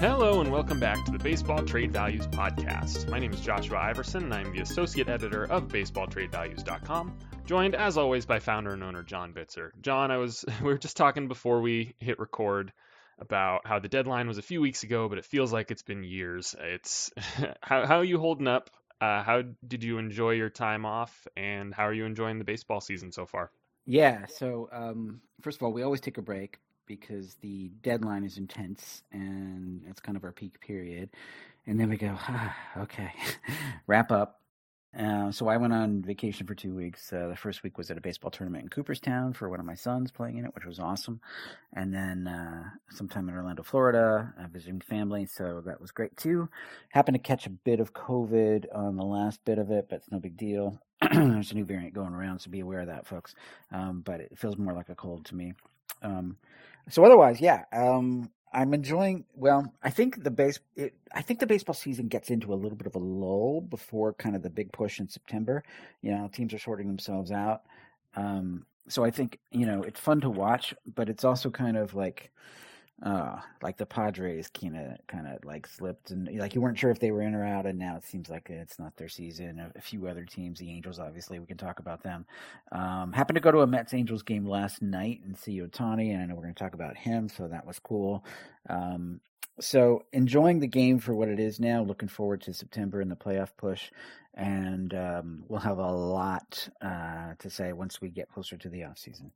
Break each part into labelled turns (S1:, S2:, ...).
S1: Hello and welcome back to the Baseball Trade Values Podcast. My name is Joshua Iversen and I'm the associate editor of BaseballTradeValues.com, joined as always by founder and owner John Bitzer. John, I was we were just talking before we hit record about how the deadline was a few weeks ago, but it feels like it's been years. It's how how are you holding up? Uh, how did you enjoy your time off, and how are you enjoying the baseball season so far?
S2: Yeah. So um, first of all, we always take a break because the deadline is intense and it's kind of our peak period. And then we go, ah, okay, wrap up. Uh, so I went on vacation for two weeks. Uh, the first week was at a baseball tournament in Cooperstown for one of my sons playing in it, which was awesome. And then uh, sometime in Orlando, Florida, uh, visiting family, so that was great too. Happened to catch a bit of COVID on the last bit of it, but it's no big deal. There's a new variant going around, so be aware of that, folks. Um, but it feels more like a cold to me. Um, so otherwise, yeah, um, I'm enjoying. Well, I think the base. It, I think the baseball season gets into a little bit of a lull before kind of the big push in September. You know, teams are sorting themselves out. Um, so I think you know it's fun to watch, but it's also kind of like uh, like the Padres kind of kind of like slipped and like you weren't sure if they were in or out, and now it seems like it's not their season. A, few other teams, the Angels, obviously, we can talk about them. Um, happened to go to a Mets Angels game last night and see Ohtani, and I know we're going to talk about him, so that was cool. Um, so enjoying the game for what it is now. Looking forward to September and the playoff push, and um, we'll have a lot uh, to say once we get closer to the off season.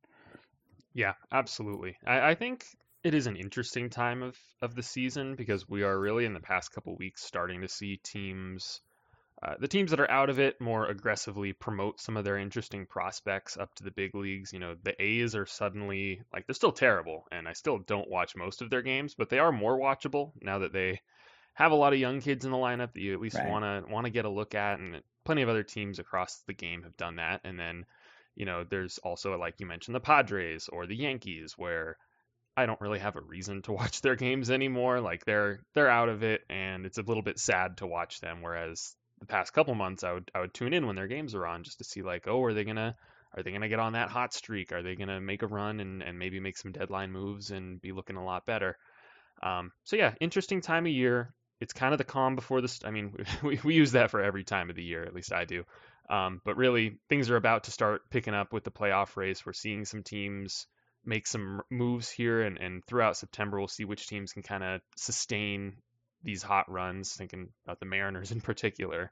S1: Yeah, absolutely. I, I think it is an interesting time of, of the season because we are really in the past couple weeks starting to see teams, uh, the teams that are out of it, more aggressively promote some of their interesting prospects up to the big leagues. You know, the A's are suddenly like they're still terrible, and I still don't watch most of their games, but they are more watchable now that they have a lot of young kids in the lineup that you at least want to want to get a look at, and plenty of other teams across the game have done that. And then, you know, there's also like you mentioned the Padres or the Yankees where I don't really have a reason to watch their games anymore. Like they're they're out of it, and it's a little bit sad to watch them. Whereas the past couple months, I would I would tune in when their games are on just to see like, oh, are they gonna are they gonna get on that hot streak? Are they gonna make a run and and maybe make some deadline moves and be looking a lot better? Um, so yeah, interesting time of year. It's kind of the calm before the. I mean, we we use that for every time of the year. At least I do. Um, but really, things are about to start picking up with the playoff race. We're seeing some teams make some moves here, and, and throughout September, we'll see which teams can kind of sustain these hot runs. Thinking about the Mariners in particular.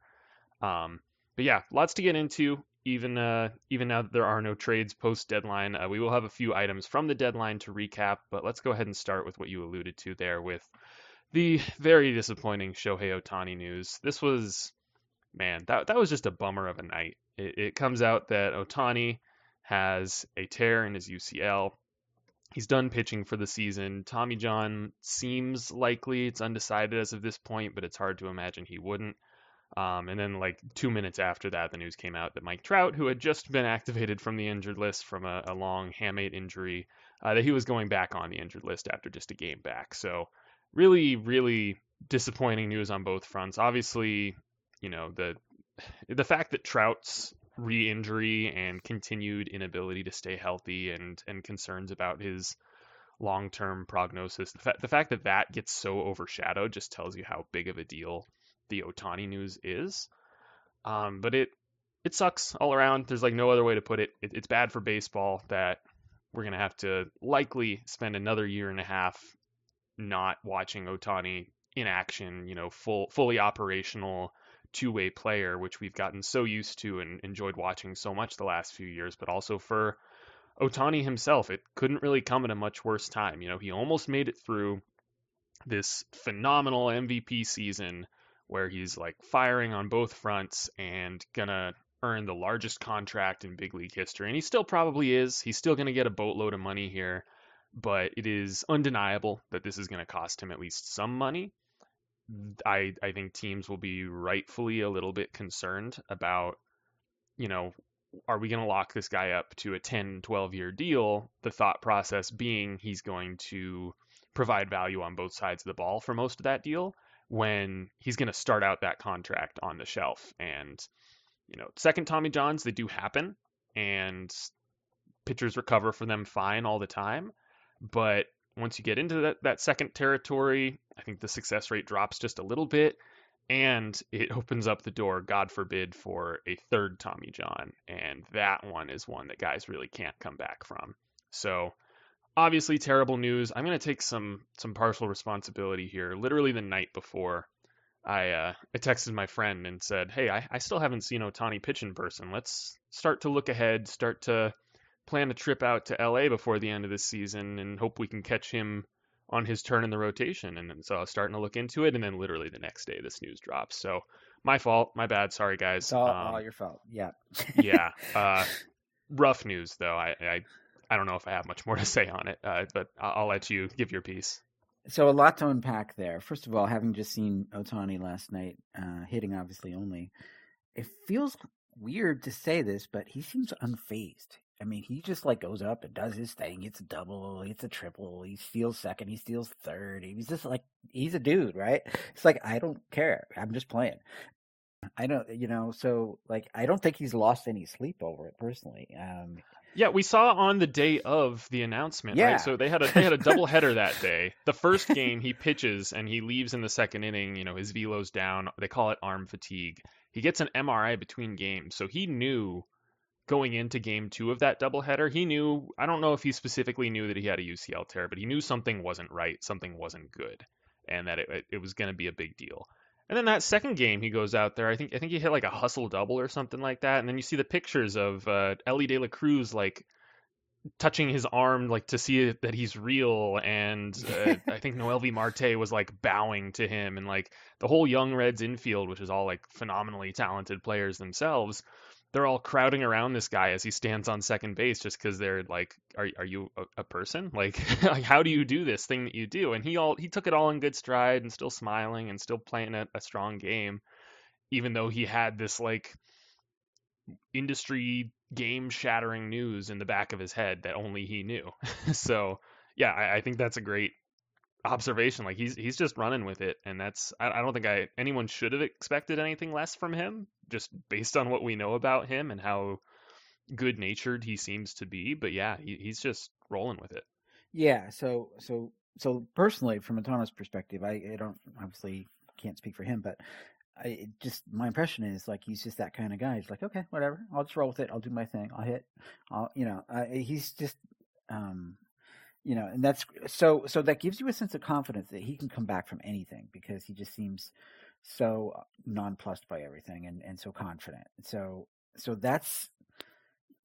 S1: Um, but yeah, lots to get into. Even uh, even now that there are no trades post deadline, uh, we will have a few items from the deadline to recap. But let's go ahead and start with what you alluded to there with the very disappointing Shohei Ohtani news. This was, man, that that was just a bummer of a night. It, it comes out that Ohtani has a tear in his UCL. He's done pitching for the season. Tommy John seems likely. It's undecided as of this point, but it's hard to imagine he wouldn't. Um, and then, like two minutes after that, the news came out that Mike Trout, who had just been activated from the injured list from a, a long hamate injury, uh, that he was going back on the injured list after just a game back. So, really, really disappointing news on both fronts. Obviously, you know the the fact that Trout's re-injury and continued inability to stay healthy and and concerns about his long-term prognosis. The, fa- the fact that that gets so overshadowed just tells you how big of a deal the Ohtani news is. Um, but it it sucks all around. There's like no other way to put it. it. It's bad for baseball that we're gonna have to likely spend another year and a half not watching Ohtani in action. You know, full fully operational two way player, which we've gotten so used to and enjoyed watching so much the last few years, but also for Ohtani himself, it couldn't really come at a much worse time. You know, he almost made it through this phenomenal MVP season where he's like firing on both fronts and gonna earn the largest contract in big league history. And he still probably is. He's still gonna get a boatload of money here, but it is undeniable that this is gonna cost him at least some money. I I think teams will be rightfully a little bit concerned about, you know, are we going to lock this guy up to a 10, 12 year deal? The thought process being he's going to provide value on both sides of the ball for most of that deal when he's going to start out that contract on the shelf. And, you know, second Tommy Johns, they do happen and pitchers recover from them fine all the time. But once you get into that, that second territory, I think the success rate drops just a little bit and it opens up the door, God forbid, for a third Tommy John. And that one is one that guys really can't come back from. So obviously terrible news. I'm going to take some some partial responsibility here. Literally the night before, I uh, I texted my friend and said, "Hey, I, I still haven't seen Ohtani pitch in person. Let's start to look ahead, start to plan a trip out to LA before the end of this season, and hope we can catch him on his turn in the rotation." And, so I was starting to look into it, and then literally the next day, this news drops. So my fault, my bad. Sorry, guys.
S2: It's all, um, all your fault. Yeah.
S1: yeah. Uh, rough news, though. I, I I don't know if I have much more to say on it, uh, but I'll, I'll let you give your piece.
S2: So a lot to unpack there. First of all, having just seen Ohtani last night, uh, hitting obviously only, it feels weird to say this, but he seems unfazed. I mean, he just like goes up and does his thing. It's a double, it's a triple. He steals second, he steals third. He's just like he's a dude, right? It's like I don't care. I'm just playing. I don't, you know. So like, I don't think he's lost any sleep over it personally. Um,
S1: yeah, we saw on the day of the announcement, yeah. right? So they had a they had a double header that day. The first game he pitches and he leaves in the second inning, you know, his velo's down. They call it arm fatigue. He gets an MRI between games. So he knew going into game 2 of that doubleheader, he knew I don't know if he specifically knew that he had a UCL tear, but he knew something wasn't right, something wasn't good, and that it, it was going to be a big deal. And then that second game, he goes out there. I think I think he hit like a hustle double or something like that. And then you see the pictures of uh, Elly De La Cruz like touching his arm like to see that he's real. And uh, I think Noelvi Marte was like bowing to him, and like the whole Young Reds infield, which is all like phenomenally talented players themselves, they're all crowding around this guy as he stands on second base just because they're like are, are you a, a person? Like, like how do you do this thing that you do? And he all he took it all in good stride and still smiling and still playing a, a strong game even though he had this like industry game shattering news in the back of his head that only he knew. So yeah I, I think that's a great observation. Like he's he's just running with it, and that's I, I don't think I anyone should have expected anything less from him, just based on what we know about him and how good natured he seems to be. But yeah, he, he's just rolling with it.
S2: Yeah. So so so personally, from Ohtani's perspective, I, I don't obviously can't speak for him, but I just my impression is like he's just that kind of guy. He's like, okay, whatever, I'll just roll with it. I'll do my thing. I'll hit. I'll you know, uh, he's just um you know, and that's so so that gives you a sense of confidence that he can come back from anything because he just seems so nonplussed by everything and and so confident. So so that's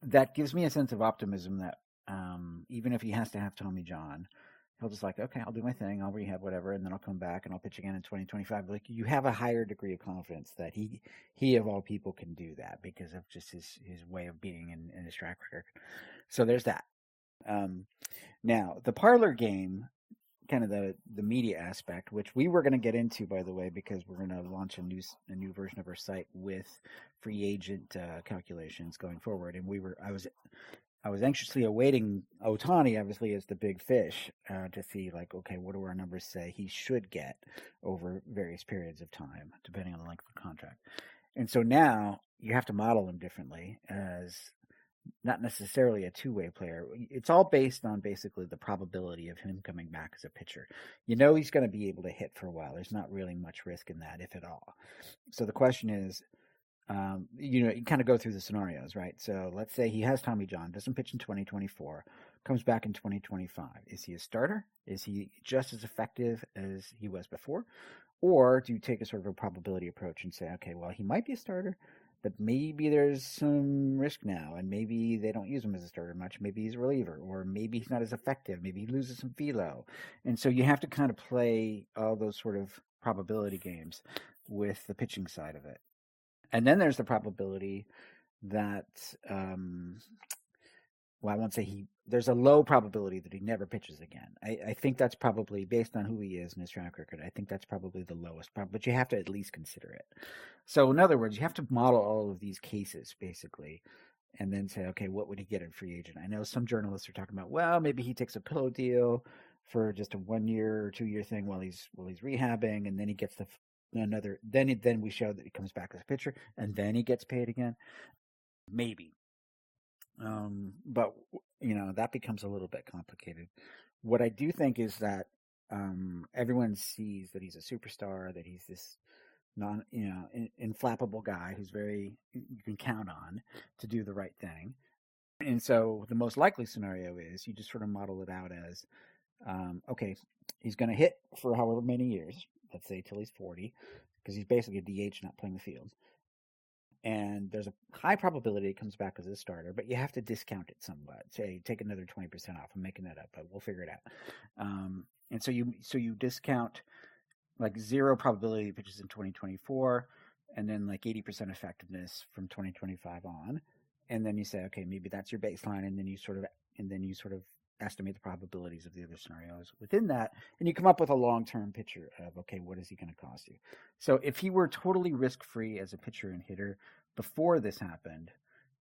S2: that gives me a sense of optimism that um, even if he has to have Tommy John, he'll just like, okay, I'll do my thing, I'll rehab whatever, and then I'll come back and I'll pitch again in 2025. Like you have a higher degree of confidence that he he of all people can do that because of just his his way of being and, and his track record. So there's that. Um, now, the parlor game, kind of the the media aspect, which we were going to get into, by the way, because we're going to launch a new a new version of our site with free agent uh, calculations going forward, and we were I was I was anxiously awaiting Ohtani, obviously, as the big fish, uh, to see like, okay, what do our numbers say he should get over various periods of time, depending on the length of the contract. And so now you have to model him differently as not necessarily a two way player. It's all based on basically the probability of him coming back as a pitcher. You know he's going to be able to hit for a while. There's not really much risk in that, if at all. So the question is, um, you know, you kind of go through the scenarios, right? So let's say he has Tommy John, doesn't pitch in 2024, comes back in 2025. Is he a starter? Is he just as effective as he was before? Or do you take a sort of a probability approach and say, okay, well, he might be a starter, but maybe there's some risk now, and maybe they don't use him as a starter much. Maybe he's a reliever, or maybe he's not as effective. Maybe he loses some velo, and so you have to kind of play all those sort of probability games with the pitching side of it. And then there's the probability that um, well, I won't say he. There's a low probability that he never pitches again. I, I, think that's probably based on who he is and his track record. I think that's probably the lowest, but you have to at least consider it. So, in other words, you have to model all of these cases basically, and then say, okay, what would he get in free agent? I know some journalists are talking about, well, maybe he takes a pillow deal for just a one year or two year thing while he's while he's rehabbing, and then he gets the another. Then then we show that he comes back as a pitcher, and then he gets paid again. Maybe um, but you know that becomes a little bit complicated What I do think is that um, everyone sees that he's a superstar, that he's this non, you know, in, inflappable guy who's very you can count on to do the right thing. And so the most likely scenario is you just sort of model it out as, um, okay, he's going to hit for however many years, let's say till he's 40, because he's basically a DH not playing the field. And there's a high probability it comes back as a starter, but you have to discount it somewhat. Say, take another 20% off. I'm making that up, but we'll figure it out. Um, and so you, so you discount like zero probability pitches in 2024 and then like 80% effectiveness from 2025 on and then you say, okay, maybe that's your baseline, and then you sort of and then you sort of estimate the probabilities of the other scenarios within that, and you come up with a long term picture of okay, what is he going to cost you? So if he were totally risk free as a pitcher and hitter before this happened,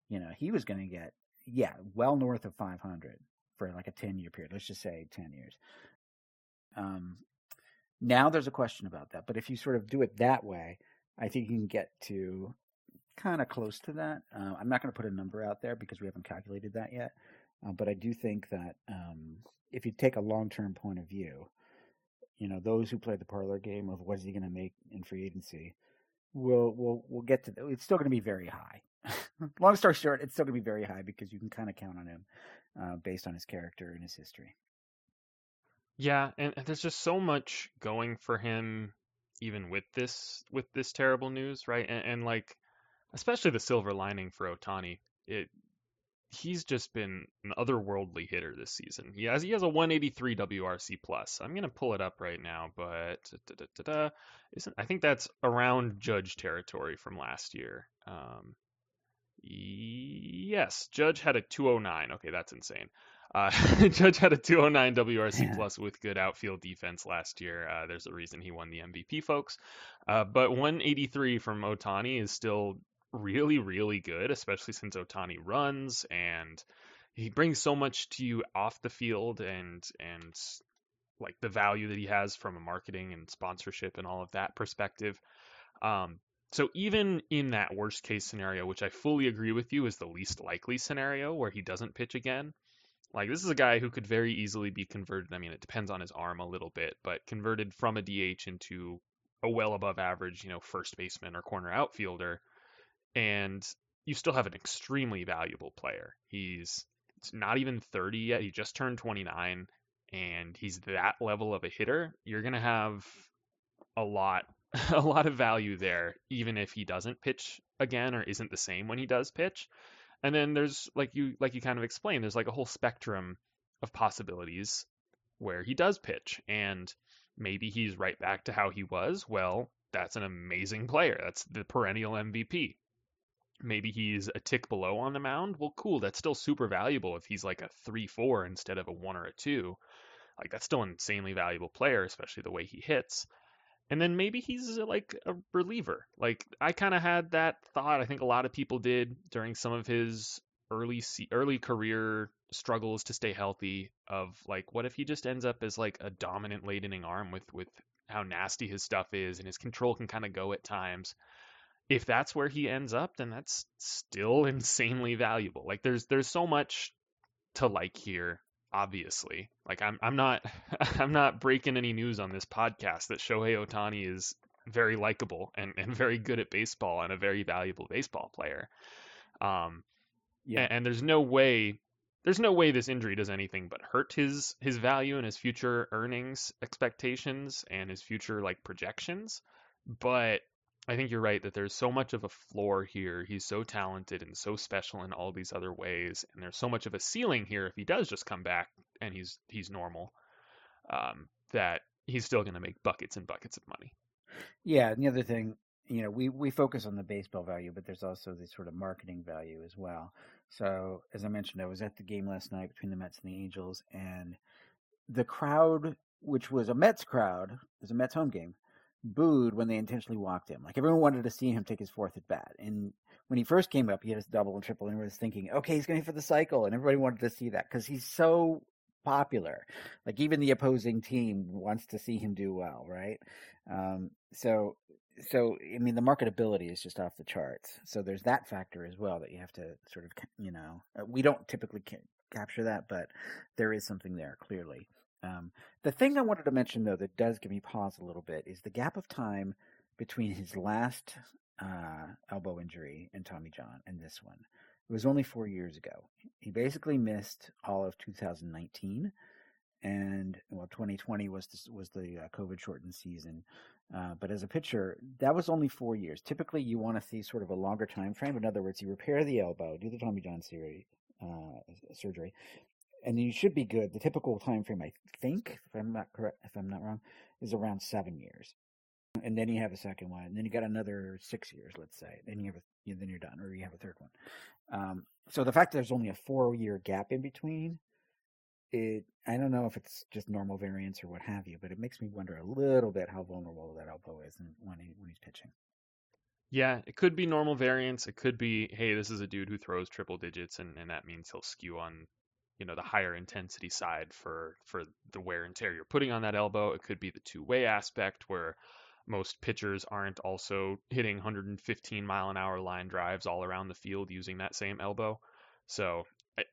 S2: you know, he was going to get yeah, well north of 500 for like a 10 year period. Let's just say 10 years. Um, now there's a question about that, but if you sort of do it that way, I think you can get to kind of close to that. Uh, I'm not going to put a number out there because we haven't calculated that yet. Uh, but I do think that um, if you take a long term point of view, you know, those who play the parlor game of what is he going to make in free agency, will will will get to. It's still going to be very high. long story short, it's still going to be very high because you can kind of count on him uh, based on his character and his history.
S1: Yeah, and, there's just so much going for him, even with this with this terrible news, right? And, and like especially the silver lining for Ohtani, It he's just been an otherworldly hitter this season. He has he has a 183 WRC plus. I'm gonna pull it up right now, but da, da, da, isn't I think that's around Judge territory from last year. Um, yes, Judge had a 209. Okay, that's insane. Uh, Judge had a 209 WRC yeah. plus with good outfield defense last year. Uh, there's a reason he won the MVP, folks. Uh, but 183 from Ohtani is still really, really good, especially since Ohtani runs and he brings so much to you off the field and and like the value that he has from a marketing and sponsorship and all of that perspective. Um, so even in that worst case scenario, which I fully agree with you is the least likely scenario where he doesn't pitch again, like this is a guy who could very easily be converted. I mean, it depends on his arm a little bit, but converted from a DH into a well above average, you know, first baseman or corner outfielder and you still have an extremely valuable player. He's not even 30 yet. He just turned 29 and he's that level of a hitter. You're going to have a lot a lot of value there even if he doesn't pitch again or isn't the same when he does pitch. And then there's like you like you kind of explained there's like a whole spectrum of possibilities where he does pitch and maybe he's right back to how he was. Well, that's an amazing player. That's the perennial MVP maybe he's a tick below on the mound. Well, cool. That's still super valuable if he's like a 3 4 instead of a 1 or a 2. Like, that's still an insanely valuable player, especially the way he hits. And then maybe he's uh, like a reliever. Like, I kind of had that thought. I think a lot of people did during some of his early early career struggles to stay healthy of like what if he just ends up as like a dominant late inning arm with with how nasty his stuff is and his control can kind of go at times if that's where he ends up, then that's still insanely valuable. Like there's there's so much to like here, obviously. Like I'm I'm not I'm not breaking any news on this podcast that Shohei Ohtani is very likable and, and very good at baseball and a very valuable baseball player. Um yeah. and, and there's no way there's no way this injury does anything but hurt his his value and his future earnings expectations and his future like projections. But I think you're right that there's so much of a floor here. He's so talented and so special in all these other ways, and there's so much of a ceiling here if he does just come back and he's he's normal, um, that he's still going to make buckets and buckets of money.
S2: Yeah, and the other thing, you know, we we focus on the baseball value, but there's also the sort of marketing value as well. So, as I mentioned, I was at the game last night between the Mets and the Angels, and the crowd, which was a Mets crowd, it was a Mets home game booed when they intentionally walked him. Like everyone wanted to see him take his fourth at bat. And when he first came up, he had his double and triple, and was thinking, okay, he's going for the cycle, and everybody wanted to see that because he's so popular. Like even the opposing team wants to see him do well, right? Um, so, so I mean, the marketability is just off the charts. So there's that factor as well that you have to sort of, you know, we don't typically capture that, but there is something there clearly. Um, the thing I wanted to mention, though, that does give me pause a little bit is the gap of time between his last uh, elbow injury and Tommy John and this one. It was only four years ago. He basically missed all of 2019, and well, 2020 was the, was the uh, COVID shortened season. Uh, but as a pitcher, that was only four years. Typically, you want to see sort of a longer time frame. In other words, you repair the elbow, do the Tommy John series, uh, surgery, and you should be good. The typical time frame, I think, if I'm not correct, if I'm not wrong, is around seven years. And then you have a second one, and then you got another six years, let's say. Then you have a, then you're done, or you have a third one. Um, so the fact that there's only a four-year gap in between, it I don't know if it's just normal variance or what have you, but it makes me wonder a little bit how vulnerable that elbow is when he when he's pitching.
S1: Yeah, it could be normal variance. It could be, hey, this is a dude who throws triple digits, and, and that means he'll skew on you know the higher intensity side for for the wear and tear you're putting on that elbow. It could be the two way aspect where most pitchers aren't also hitting 115 mile an hour line drives all around the field using that same elbow. So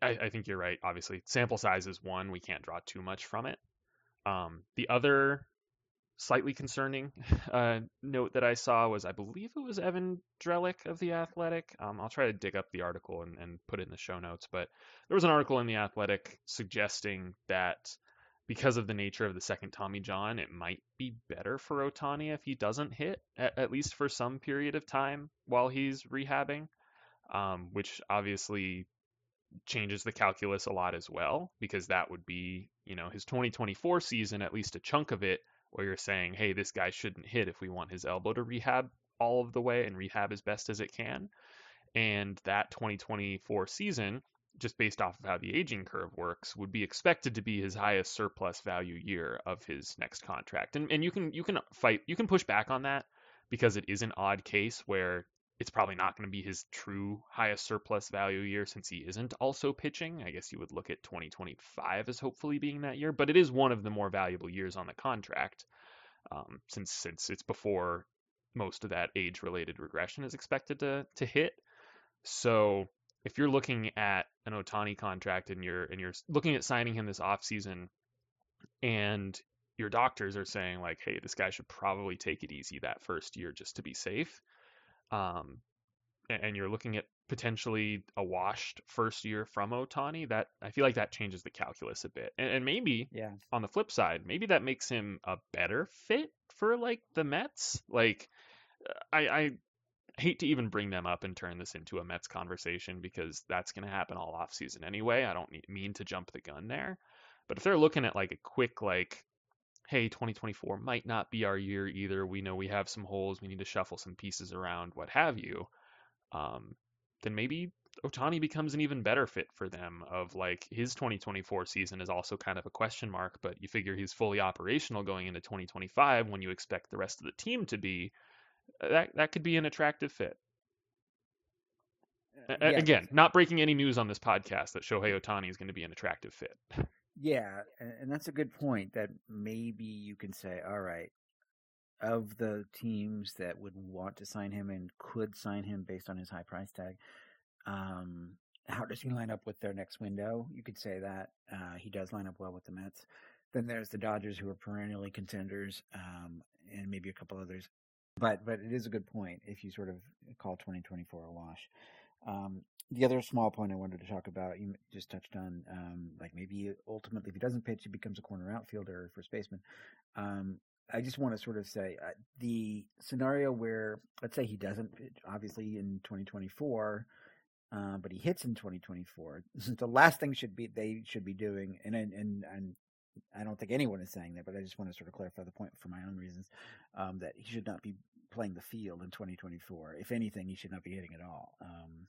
S1: I, I think you're right. Obviously, sample size is one. We can't draw too much from it. Um, the other slightly concerning uh, note that I saw was I believe it was Evan Drellich of The Athletic. Um, I'll try to dig up the article and, and put it in the show notes, but there was an article in The Athletic suggesting that because of the nature of the second Tommy John, it might be better for Ohtani if he doesn't hit, at, at least for some period of time while he's rehabbing, um, which obviously changes the calculus a lot as well, because that would be, you know, his 2024 season, at least a chunk of it where you're saying, hey, this guy shouldn't hit if we want his elbow to rehab all of the way and rehab as best as it can. And that 2024 season, just based off of how the aging curve works, would be expected to be his highest surplus value year of his next contract. And and you can you can fight you can push back on that because it is an odd case where it's probably not going to be his true highest surplus value year since he isn't also pitching. I guess you would look at 2025 as hopefully being that year, but it is one of the more valuable years on the contract um, since since it's before most of that age related regression is expected to to hit. So if you're looking at an Ohtani contract and you're and you're looking at signing him this offseason and your doctors are saying like, hey, this guy should probably take it easy that first year just to be safe um, and you're looking at potentially a washed first year from Ohtani, that I feel like that changes the calculus a bit. And, and, maybe
S2: yeah.
S1: on the flip side, maybe that makes him a better fit for like the Mets. Like I, I hate to even bring them up and turn this into a Mets conversation because that's going to happen all off season anyway. I don't mean to jump the gun there. But if they're looking at like a quick like hey, 2024 might not be our year either. We know we have some holes. We need to shuffle some pieces around, what have you. Um, then maybe Ohtani becomes an even better fit for them. Of like his 2024 season is also kind of a question mark, but you figure he's fully operational going into 2025 when you expect the rest of the team to be. Uh, that that could be an attractive fit. Uh, yeah. Again, not breaking any news on this podcast that Shohei Ohtani is going to be an attractive fit.
S2: Yeah, and that's a good point. That maybe you can say, all right, of the teams that would want to sign him and could sign him based on his high price tag, um, how does he line up with their next window? You could say that uh, he does line up well with the Mets. Then there's the Dodgers, who are perennially contenders, um, and maybe a couple others. But but it is a good point if you sort of call 2024 a wash. Um, the other small point I wanted to talk about, you just touched on, um, like maybe ultimately if he doesn't pitch, he becomes a corner outfielder or first baseman. Um, I just want to sort of say uh, the scenario where, let's say he doesn't pitch, obviously in 2024, uh, but he hits in 2024. the last thing should be they should be doing, and and and I don't think anyone is saying that, but I just want to sort of clarify the point for my own reasons um, that he should not be playing the field in 2024. If anything, he should not be hitting at all. Um,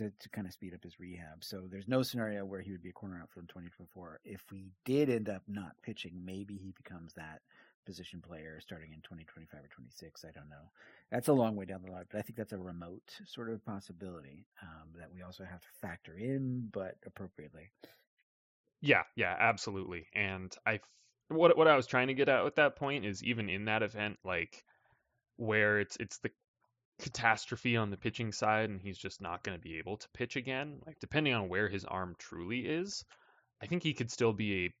S2: to, to kind of speed up his rehab. So there's no scenario where he would be a corner outfield in 2024. If we did end up not pitching, maybe he becomes that position player starting in 2025 or 26. I don't know. That's a long way down the line, but I think that's a remote sort of possibility um, that we also have to factor in, but appropriately.
S1: Yeah, yeah, absolutely. And I, what what I was trying to get at with that point is even in that event, like where it's it's the catastrophe on the pitching side and he's just not going to be able to pitch again, like depending on where his arm truly is, I think he could still be a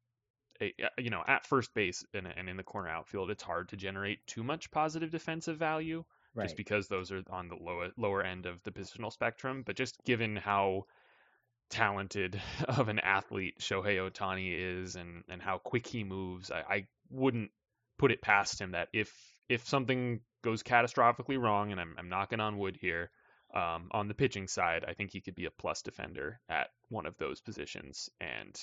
S1: a, you know at first base and, and in the corner outfield, it's hard to generate too much positive defensive value
S2: Right.
S1: just because those are on the lower lower end of the positional spectrum. But just given how talented of an athlete Shohei Ohtani is and, and how quick he moves, I, I wouldn't put it past him that if if something goes catastrophically wrong, and I'm, I'm knocking on wood here, um, on the pitching side, I think he could be a plus defender at one of those positions and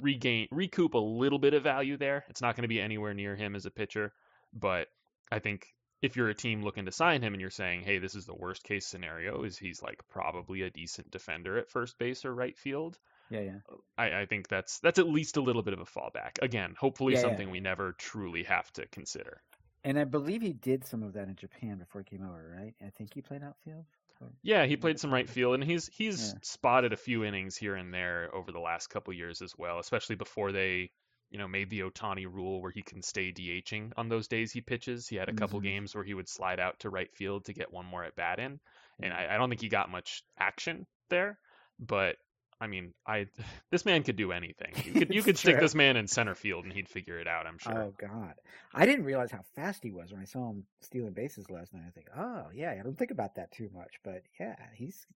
S1: regain recoup a little bit of value there. It's not going to be anywhere near him as a pitcher, but I think if you're a team looking to sign him and you're saying, hey, this is the worst case scenario, is he's like probably a decent defender at first base or right field.
S2: Yeah, yeah.
S1: I, I think that's that's at least a little bit of a fallback. Again, hopefully
S2: Yeah, yeah.
S1: something we never truly have to consider.
S2: And I believe he did some of that in Japan before he came over, right? I think he played outfield. Or-
S1: Yeah, he played some right field, and he's he's
S2: Yeah.
S1: spotted a few innings here and there over the last couple years as well, especially before they, you know, made the Ohtani rule where he can stay DHing on those days he pitches. He had a couple
S2: Mhm.
S1: games where he would slide out to right field to get one more at bat in, and I, I don't think he got much action there, but. I mean, I this man could do anything. You could you could stick
S2: true.
S1: this man in center field and he'd figure it out. I'm sure.
S2: Oh God, I didn't realize how fast he was when I saw him stealing bases last night. I think, oh yeah, I don't think about that too much, but yeah, he's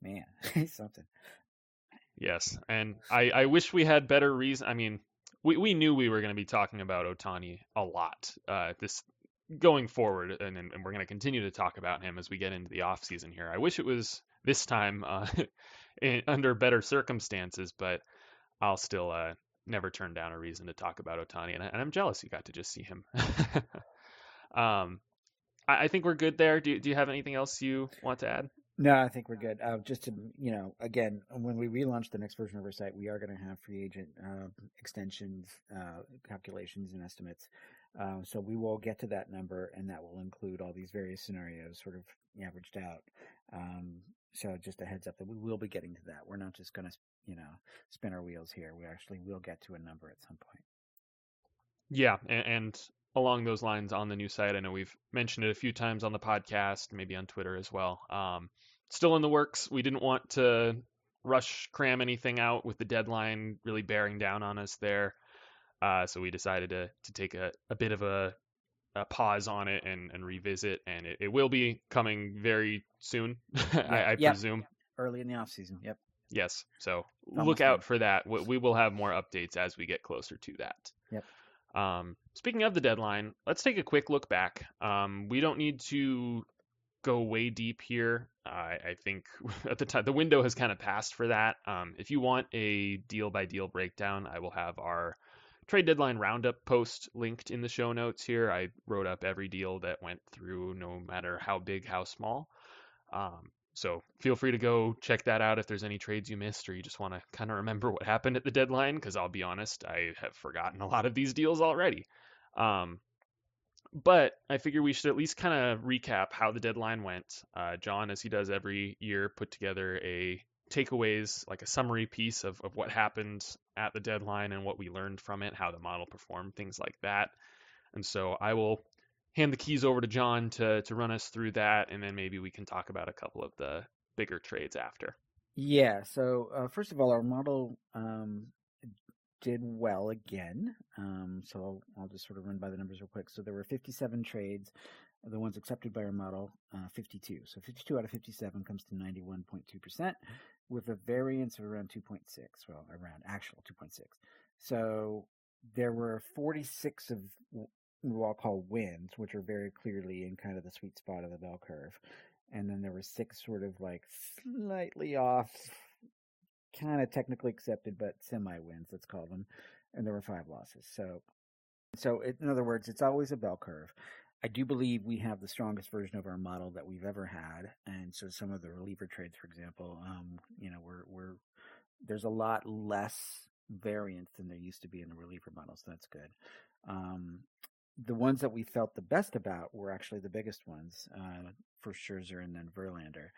S2: man, he's something.
S1: Yes, and I, I wish we had better reason. I mean, we, we knew we were going to be talking about Ohtani a lot uh, this going forward, and, and we're going to continue to talk about him as we get into the off season here. I wish it was this time uh, in, under better circumstances, but I'll still uh, never turn down a reason to talk about Ohtani, and, I, I'm jealous you got to just see him. um, I, I think we're good there. Do do you have anything else you want to add?
S2: No, I think we're good. Uh, just to you know, again, when we relaunch the next version of our site, we are going to have free agent uh, extensions, uh, calculations, and estimates. Um, so we will get to that number, and that will include all these various scenarios, sort of averaged out. Um, so just a heads up that we will be getting to that. We're not just going to, you know, spin our wheels here. We actually will get to a number at some point.
S1: Yeah, and, and along those lines on the new site, I know we've mentioned it a few times on the podcast, maybe on Twitter as well. Um, still in the works. We didn't want to rush cram anything out with the deadline really bearing down on us there. Uh, so we decided to to take a, a bit of a, a pause on it and, and revisit, and it, it will be coming very soon, I, I
S2: Yep.
S1: presume.
S2: Early in the off season. Yep.
S1: Yes. So
S2: Almost
S1: look out
S2: done.
S1: for that. We, we will have more updates as we get closer to that.
S2: Yep.
S1: Um, speaking of the deadline, let's take a quick look back. Um, we don't need to go way deep here. I I think at the time the window has kind of passed for that. Um, if you want a deal by deal breakdown, I will have our trade deadline roundup post linked in the show notes here. I wrote up every deal that went through, no matter how big, how small. Um, so feel free to go check that out if there's any trades you missed or you just want to kind of remember what happened at the deadline. Because I'll be honest, I have forgotten a lot of these deals already. Um, but I figure we should at least kind of recap how the deadline went. Uh, John, as he does every year, put together a takeaways, like a summary piece of, of what happened at the deadline and what we learned from it, how the model performed, things like that. And so I will hand the keys over to John to to run us through that, and then maybe we can talk about a couple of the bigger trades after.
S2: Yeah. So uh, first of all, our model um, did well again. Um, so I'll, I'll just sort of run by the numbers real quick. So there were 57 trades. The ones accepted by our model, uh, 52. So 52 out of 57 comes to 91.2%, with a variance of around 2.6. Well, around actual 2.6. So there were 46 of what I'll call wins, which are very clearly in kind of the sweet spot of the bell curve. And then there were six sort of like slightly off, kind of technically accepted, but semi wins, let's call them. And there were five losses. So, so it, in other words, it's always a bell curve. I do believe we have the strongest version of our model that we've ever had, and so some of the reliever trades, for example, um, you know, we're we're there's a lot less variance than there used to be in the reliever model, so that's good. Um, the ones that we felt the best about were actually the biggest ones, uh, for Scherzer and then Verlander.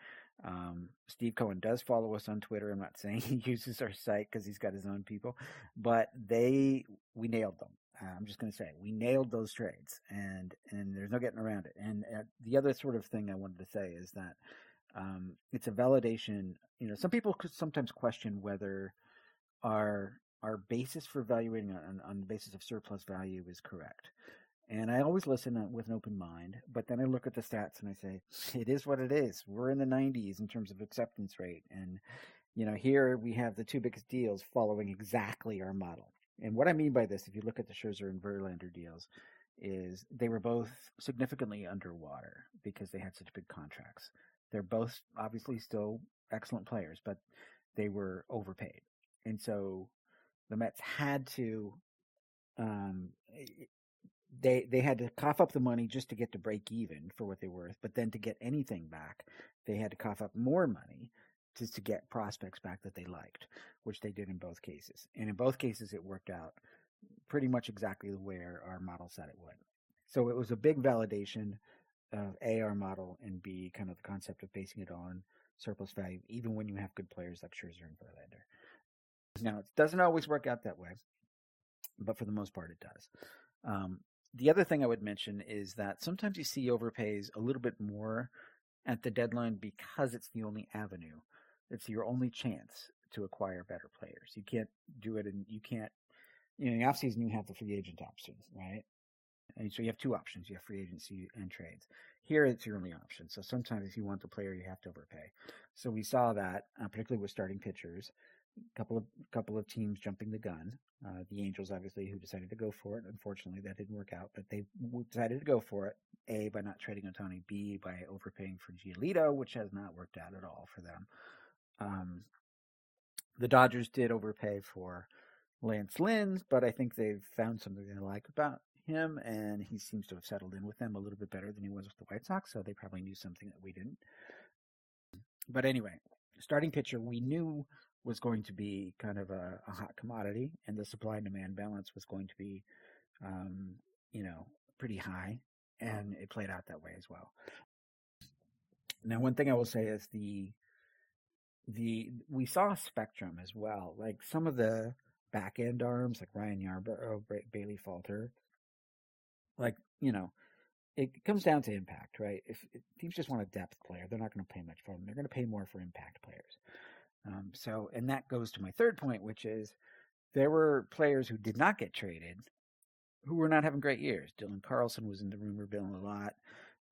S2: Um, Steve Cohen does follow us on Twitter. I'm not saying he uses our site because he's got his own people, but they we nailed them. Uh, I'm just going to say we nailed those trades, and and there's no getting around it. And uh, the other sort of thing I wanted to say is that um, it's a validation. You know, some people could sometimes question whether our our basis for evaluating on, on the basis of surplus value is correct. And I always listen with an open mind, but then I look at the stats and I say, it is what it is. We're in the 90s in terms of acceptance rate. And, you know, here we have the two biggest deals following exactly our model. And what I mean by this, if you look at the Scherzer and Verlander deals, is they were both significantly underwater because they had such big contracts. They're both obviously still excellent players, but they were overpaid. And so the Mets had to um, they they had to cough up the money just to get to break even for what they were worth, but then to get anything back, they had to cough up more money just to get prospects back that they liked, which they did in both cases. And in both cases, it worked out pretty much exactly the way our, our model said it would. So it was a big validation of A, our model, and B, kind of the concept of basing it on surplus value, even when you have good players like Scherzer and Verlander. Now, it doesn't always work out that way, but for the most part, it does. Um, the other thing I would mention is that sometimes you see overpays a little bit more at the deadline because it's the only avenue. It's your only chance to acquire better players. You can't do it, and you can't. You know, in the off season you have the free agent option, right? And so you have two options: you have free agency and trades. Here, it's your only option. So sometimes, if you want the player, you have to overpay. So we saw that, uh, particularly with starting pitchers A couple of couple of teams jumping the gun. Uh, the Angels, obviously, who decided to go for it. Unfortunately, that didn't work out, but they decided to go for it. A by not trading Ohtani. B by overpaying for Giolito, which has not worked out at all for them. Um, the Dodgers did overpay for Lance Lynn, but I think they've found something they like about him, and he seems to have settled in with them a little bit better than he was with the White Sox. So they probably knew something that we didn't. But anyway, starting pitcher, we knew was going to be kind of a, a hot commodity, and the supply and demand balance was going to be, um, you know, pretty high, and it played out that way as well. Now, one thing I will say is the the we saw spectrum as well. Like some of the back end arms, like Ryan Yarbrough, Bailey Falter, like you know, it comes down to impact, right? If, if teams just want a depth player, they're not going to pay much for them. They're going to pay more for impact players. Um, so, and that goes to my third point, which is there were players who did not get traded who were not having great years. Dylan Carlson was in the rumor bill a lot.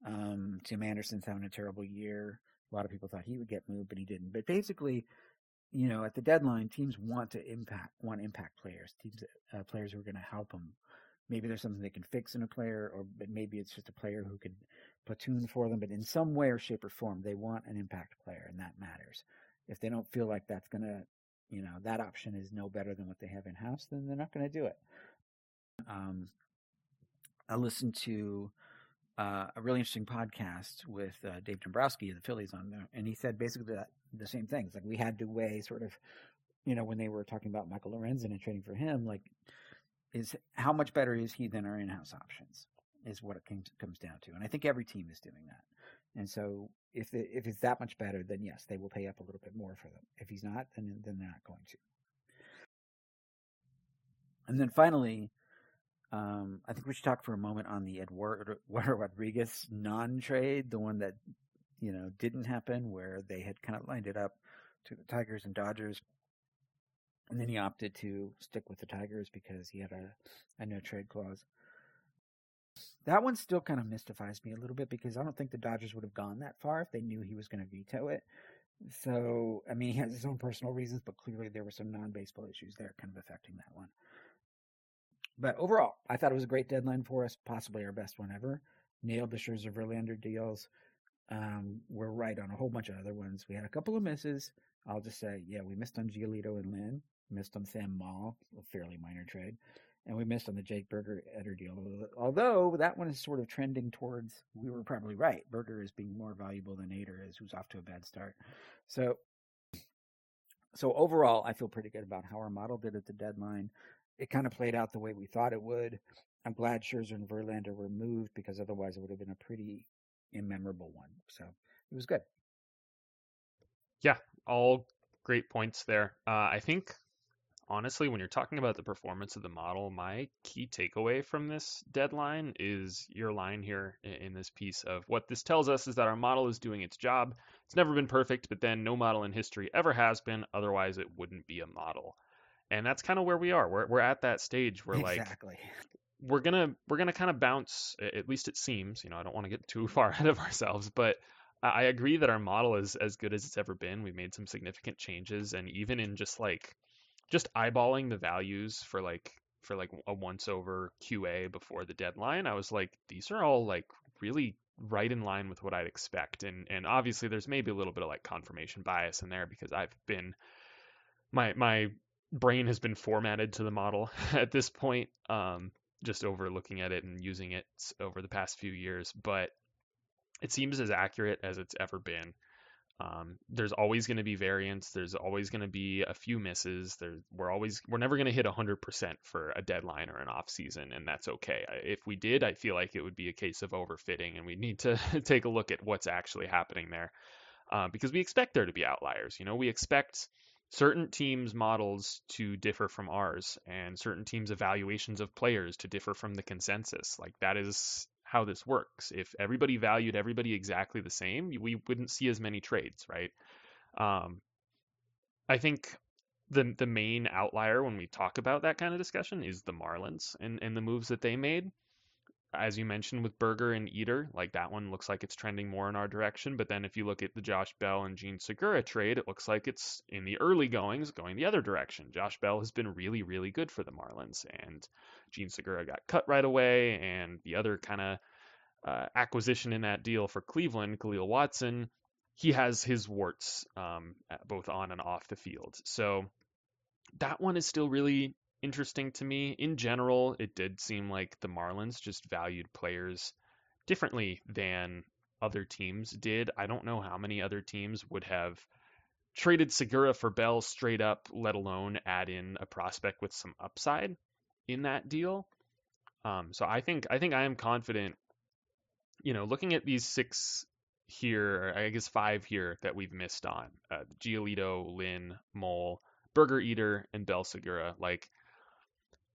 S2: Um, Tim Anderson's having a terrible year. A lot of people thought he would get moved, but he didn't. But basically, you know, at the deadline, teams want to impact, want impact players, teams, uh, players who are going to help them. Maybe there's something they can fix in a player, or maybe it's just a player who could platoon for them. But in some way or shape or form, they want an impact player, and that matters if they don't feel like that's going to, you know, that option is no better than what they have in house, then they're not going to do it. Um, I listened to uh, a really interesting podcast with uh, Dave Dombrowski of the Phillies on there, and he said basically that, the same things. Like we had to weigh sort of, you know, when they were talking about Michael Lorenzen and trading for him, like, is how much better is he than our in-house options? Is what it comes comes down to, and I think every team is doing that. And so if it, if it's that much better, then yes, they will pay up a little bit more for them. If he's not, then then they're not going to. And then finally, um, I think we should talk for a moment on the Eduardo Rodriguez non-trade, the one that you know didn't happen, where they had kind of lined it up to the Tigers and Dodgers, and then he opted to stick with the Tigers because he had a, a no trade clause. That one still kind of mystifies me a little bit because I don't think the Dodgers would have gone that far if they knew he was going to veto it. So, I mean, he has his own personal reasons, but clearly there were some non baseball issues there kind of affecting that one. But overall, I thought it was a great deadline for us, possibly our best one ever. Nailed the Scherzer Verlander deals. Um, we're right on a whole bunch of other ones. We had a couple of misses. I'll just say, yeah, we missed on Giolito and Lynn, missed on Sam Moll, a fairly minor trade and we missed on the Jake Burger Eder deal. Although that one is sort of trending towards, we were probably right. Burger is being more valuable than Eder is, who's off to a bad start. So, so overall, I feel pretty good about how our model did at the deadline. It kind of played out the way we thought it would. I'm glad Scherzer and Verlander were moved because otherwise it would have been a pretty immemorable one. So it was good.
S1: Yeah, all great points there. Uh, I think honestly, when you're talking about the performance of the model, my key takeaway from this deadline is your line here in this piece of what this tells us is that our model is doing its job. It's never been perfect, but then no model in history ever has been. Otherwise, it wouldn't be a model. And that's kind of where we are. We're we're at that stage where
S2: exactly.
S1: like we're gonna we're gonna kind of bounce. At least it seems. You know, I don't want to get too far ahead of ourselves, but I agree that our model is as good as it's ever been. We made some significant changes, and even in just like just eyeballing the values for like for like a once over QA before the deadline, I was like, these are all like really right in line with what I'd expect. And and obviously there's maybe a little bit of like confirmation bias in there because I've been my my brain has been formatted to the model at this point, um, just over looking at it and using it over the past few years. But it seems as accurate as it's ever been. Um, there's always going to be variance. There's always going to be a few misses. There, we're always we're never going to hit 100% for a deadline or an off season, and that's okay. If we did, I feel like it would be a case of overfitting, and we need to take a look at what's actually happening there, uh, because we expect there to be outliers. You know, we expect certain teams' models to differ from ours, and certain teams' evaluations of players to differ from the consensus. Like that is how this works. If everybody valued everybody exactly the same, we wouldn't see as many trades, right? Um, I think the the main outlier when we talk about that kind of discussion is the Marlins and, and the moves that they made. As you mentioned with Burger and Eder, like that one looks like it's trending more in our direction. But then if you look at the Josh Bell and Jean Segura trade, it looks like it's in the early goings going the other direction. Josh Bell has been really, really good for the Marlins, and Jean Segura got cut right away, and the other kind of uh, acquisition in that deal for Cleveland, Kahlil Watson, he has his warts um, both on and off the field. So that one is still really interesting to me. In general, it did seem like the Marlins just valued players differently than other teams did. I don't know how many other teams would have traded Segura for Bell straight up, let alone add in a prospect with some upside in that deal. Um, so I think I think I am confident. You know, looking at these six here, I guess five here that we've missed on: uh, Giolito, Lynn, Moll, Burger Eder, and Bell Segura. Like,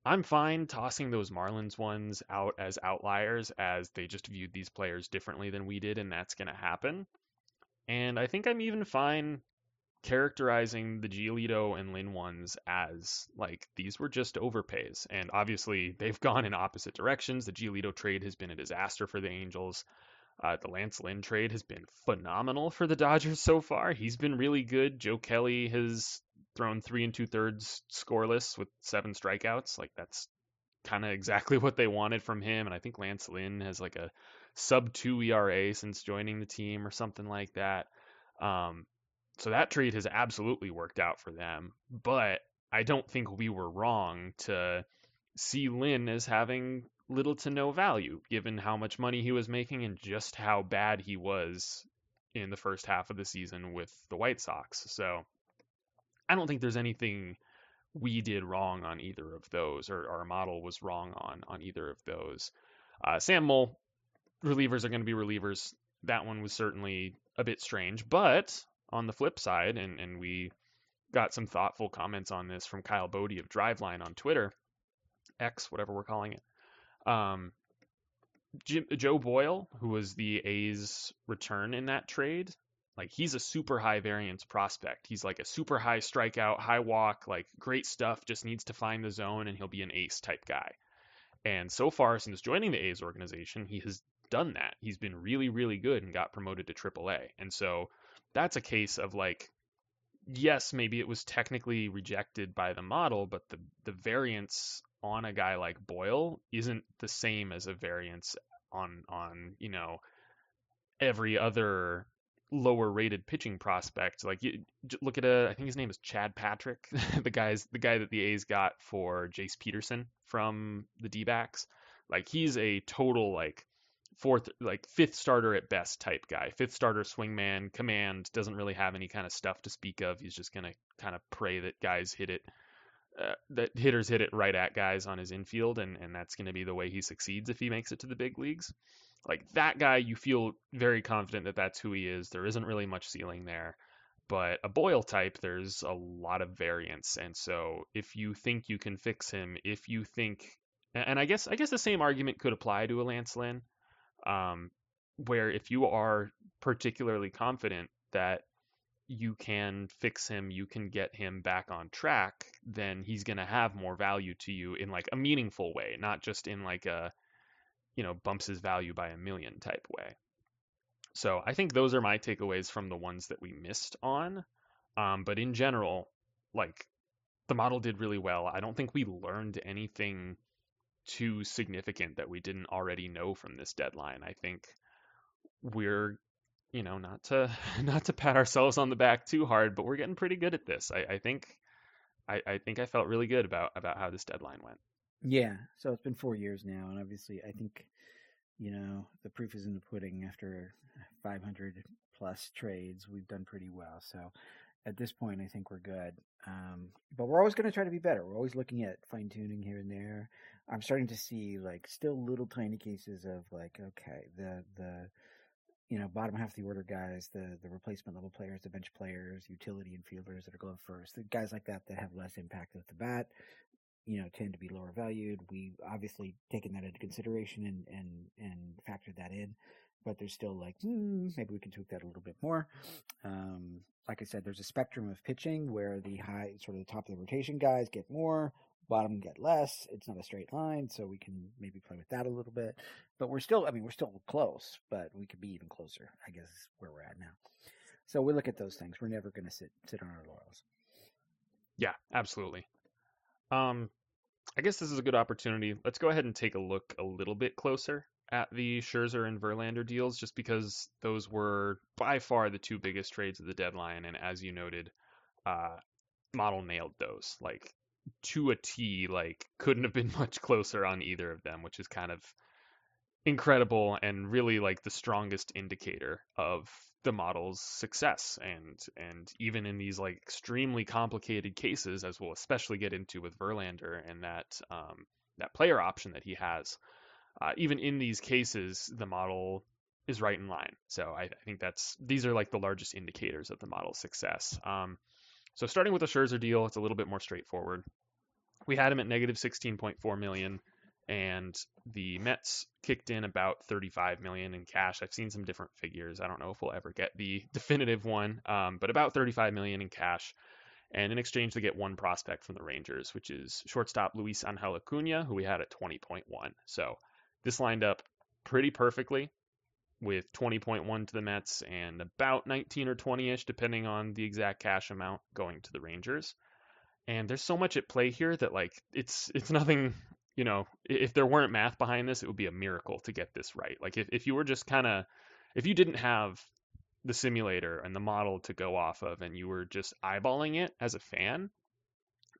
S1: I'm fine tossing those Marlins ones out as outliers, as they just viewed these players differently than we did, and that's going to happen. And I think I'm even fine characterizing the Giolito and Lynn ones as like these were just overpays. And obviously they've gone in opposite directions. The Giolito trade has been a disaster for the Angels. Uh, the Lance Lynn trade has been phenomenal for the Dodgers so far. He's been really good. Joe Kelly has thrown three and two thirds scoreless with seven strikeouts. Like that's kind of exactly what they wanted from him. And I think Lance Lynn has like a sub two ERA since joining the team or something like that. Um, so that trade has absolutely worked out for them. But I don't think we were wrong to see Lynn as having little to no value, given how much money he was making and just how bad he was in the first half of the season with the White Sox. So I don't think there's anything we did wrong on either of those, or our model was wrong on on either of those. Uh, Sam Moll, relievers are going to be relievers. That one was certainly a bit strange, but on the flip side, and, and we got some thoughtful comments on this from Kyle Boddy of Driveline on Twitter, X, whatever we're calling it. Um, Jim, Joe Boyle, who was the A's return in that trade, like he's a super high variance prospect. He's like a super high strikeout, high walk, like great stuff, just needs to find the zone and he'll be an ace type guy. And so far since joining the A's organization, he has done that. He's been really, really good and got promoted to AAA. And so that's a case of like yes, maybe it was technically rejected by the model, but the the variance on a guy like Boyle isn't the same as a variance on on you know every other lower rated pitching prospect. Like you look at a, I think his name is Chad Patrick, the guy's the guy that the A's got for Jace Peterson from the D-backs. Like he's a total like fourth, like fifth starter at best type guy. Fifth starter swingman, command, doesn't really have any kind of stuff to speak of. He's just gonna kind of pray that guys hit it, uh, that hitters hit it right at guys on his infield, and and that's gonna be the way he succeeds if he makes it to the big leagues. Like that guy, you feel very confident that that's who he is. There isn't really much ceiling there. But a Boyle type, there's a lot of variance, and so if you think you can fix him, if you think, and I guess I guess the same argument could apply to a Lance Lynn um, where if you are particularly confident that you can fix him, you can get him back on track, then he's going to have more value to you in like a meaningful way, not just in like a, you know, bumps his value by a million type way. So I think those are my takeaways from the ones that we missed on. Um, but in general, like the model did really well. I don't think we learned anything too significant that we didn't already know from this deadline. I think we're you know not to not to pat ourselves on the back too hard, but we're getting pretty good at this. I, I think I, I think I felt really good about about how this deadline went.
S2: Yeah, so it's been four years now, and obviously, I think you know the proof is in the pudding. After 500 plus trades, we've done pretty well. So at this point, I think we're good. Um, but we're always going to try to be better. We're always looking at fine tuning here and there. I'm starting to see like still little tiny cases of like okay the the you know bottom half of the order guys, the the replacement level players, the bench players, utility infielders that are going first, the guys like that that have less impact at the bat, you know, tend to be lower valued. We've obviously taken that into consideration and and and factored that in, but there's still like hmm, maybe we can tweak that a little bit more. Um, like I said, there's a spectrum of pitching where the high, sort of the top of the rotation guys get more, bottom get less. It's not a straight line, so we can maybe play with that a little bit. But we're still, I mean, we're still close, but we could be even closer, I guess, is where we're at now. So we look at those things. We're never going to sit sit on our laurels.
S1: Yeah, absolutely. Um, I guess this is a good opportunity. Let's go ahead and take a look a little bit closer at the Scherzer and Verlander deals, just because those were by far the two biggest trades of the deadline, and as you noted, uh, model nailed those. Like to a T, like couldn't have been much closer on either of them, which is kind of incredible and really like the strongest indicator of the model's success. And and even in these like extremely complicated cases as we'll especially get into with Verlander and that um, that player option that he has uh, even in these cases the model is right in line. So I, I, think that's these are like the largest indicators of the model's success. Um, so starting with the Scherzer deal, it's a little bit more straightforward. We had him at negative 16.4 million, and the Mets kicked in about 35 million in cash. I've seen some different figures. I don't know if we'll ever get the definitive one, um, but about 35 million in cash. And in exchange, they get one prospect from the Rangers, which is shortstop Luis Angel Acuna, who we had at 20.1. So this lined up pretty perfectly with 20.1 to the Mets and about 19 or 20ish, depending on the exact cash amount going to the Rangers. And there's so much at play here that like it's it's nothing. You know, if there weren't math behind this, it would be a miracle to get this right. Like if, if you were just kind of, if you didn't have the simulator and the model to go off of, and you were just eyeballing it as a fan,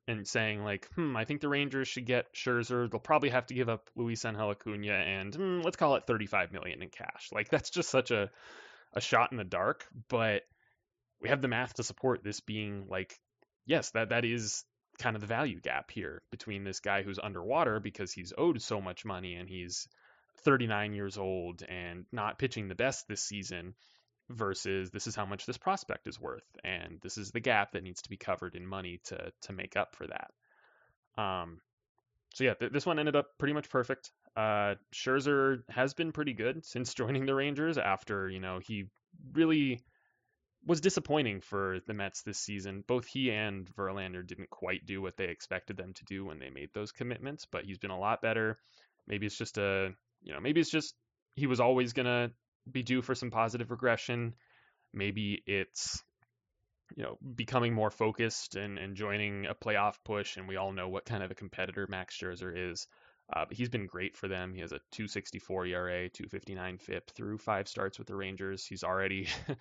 S1: and saying like, hmm, I think the Rangers should get Scherzer. They'll probably have to give up Luis Angel Acuna and hmm, let's call it 35 million in cash. Like that's just such a a shot in the dark, but we have the math to support this being like, yes, that that is kind of the value gap here between this guy who's underwater because he's owed so much money and he's 39 years old and not pitching the best this season versus this is how much this prospect is worth. And this is the gap that needs to be covered in money to to make up for that. Um so yeah th- this one ended up pretty much perfect. Uh Scherzer has been pretty good since joining the Rangers after you know he really was disappointing for the Mets this season. Both he and Verlander didn't quite do what they expected them to do when they made those commitments, but he's been a lot better. Maybe it's just a, you know, maybe it's just he was always going to be due for some positive regression. Maybe it's you know becoming more focused and, and joining a playoff push, and we all know what kind of a competitor Max Scherzer is. Uh, but he's been great for them. He has a 264 ERA, 259 FIP through five starts with the Rangers. He's already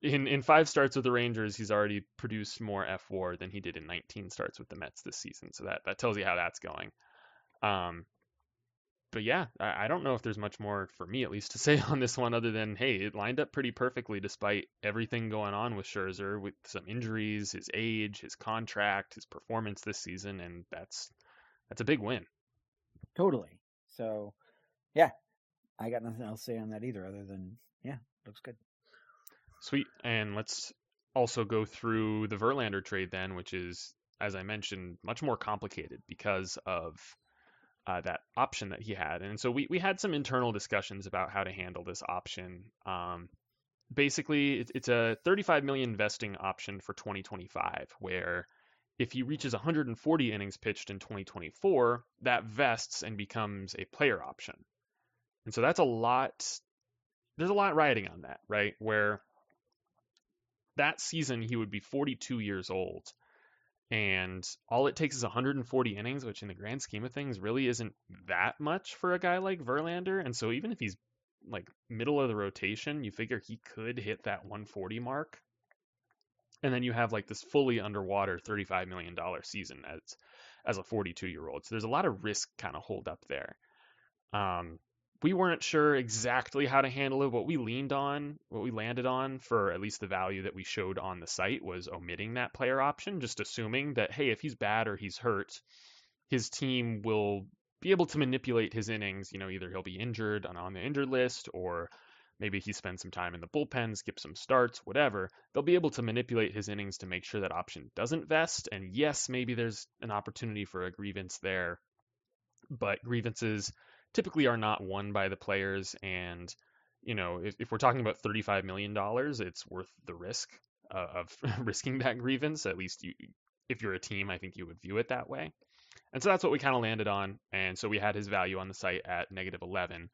S1: in in five starts with the Rangers, he's already produced more fWAR than he did in 19 starts with the Mets this season. So that that tells you how that's going. Um, but yeah, I, I, don't know if there's much more for me at least to say on this one other than hey, it lined up pretty perfectly despite everything going on with Scherzer with some injuries, his age, his contract, his performance this season, and that's that's a big win.
S2: Totally. So, yeah, I got nothing else to say on that either, other than yeah, looks good.
S1: Sweet, and let's also go through the Verlander trade then, which is, as I mentioned, much more complicated because of uh, that option that he had. And so we, we had some internal discussions about how to handle this option. Um, basically it's a 35 million vesting option for 2025 where if he reaches 140 innings pitched in 2024 that vests and becomes a player option and so that's a lot there's a lot riding on that right where that season he would be 42 years old and all it takes is 140 innings which in the grand scheme of things really isn't that much for a guy like Verlander and so even if he's like middle of the rotation, you figure he could hit that 140 mark. And then you have like this fully underwater $35 million season as as a 42 year old. So there's a lot of risk kind of hold up there. Um, we weren't sure exactly how to handle it. What we leaned on, what we landed on for at least the value that we showed on the site was omitting that player option, just assuming that, hey, if he's bad or he's hurt, his team will be able to manipulate his innings. You know, either he'll be injured and on the injured list, or maybe he spends some time in the bullpen, skip some starts, whatever. They'll be able to manipulate his innings to make sure that option doesn't vest. And yes, maybe there's an opportunity for a grievance there, but grievances typically are not won by the players. And you know, if, if we're talking about $35 million, it's worth the risk uh, of risking that grievance. At least you, if you're a team, I think you would view it that way. And so that's what we kind of landed on. And so we had his value on the site at negative 11.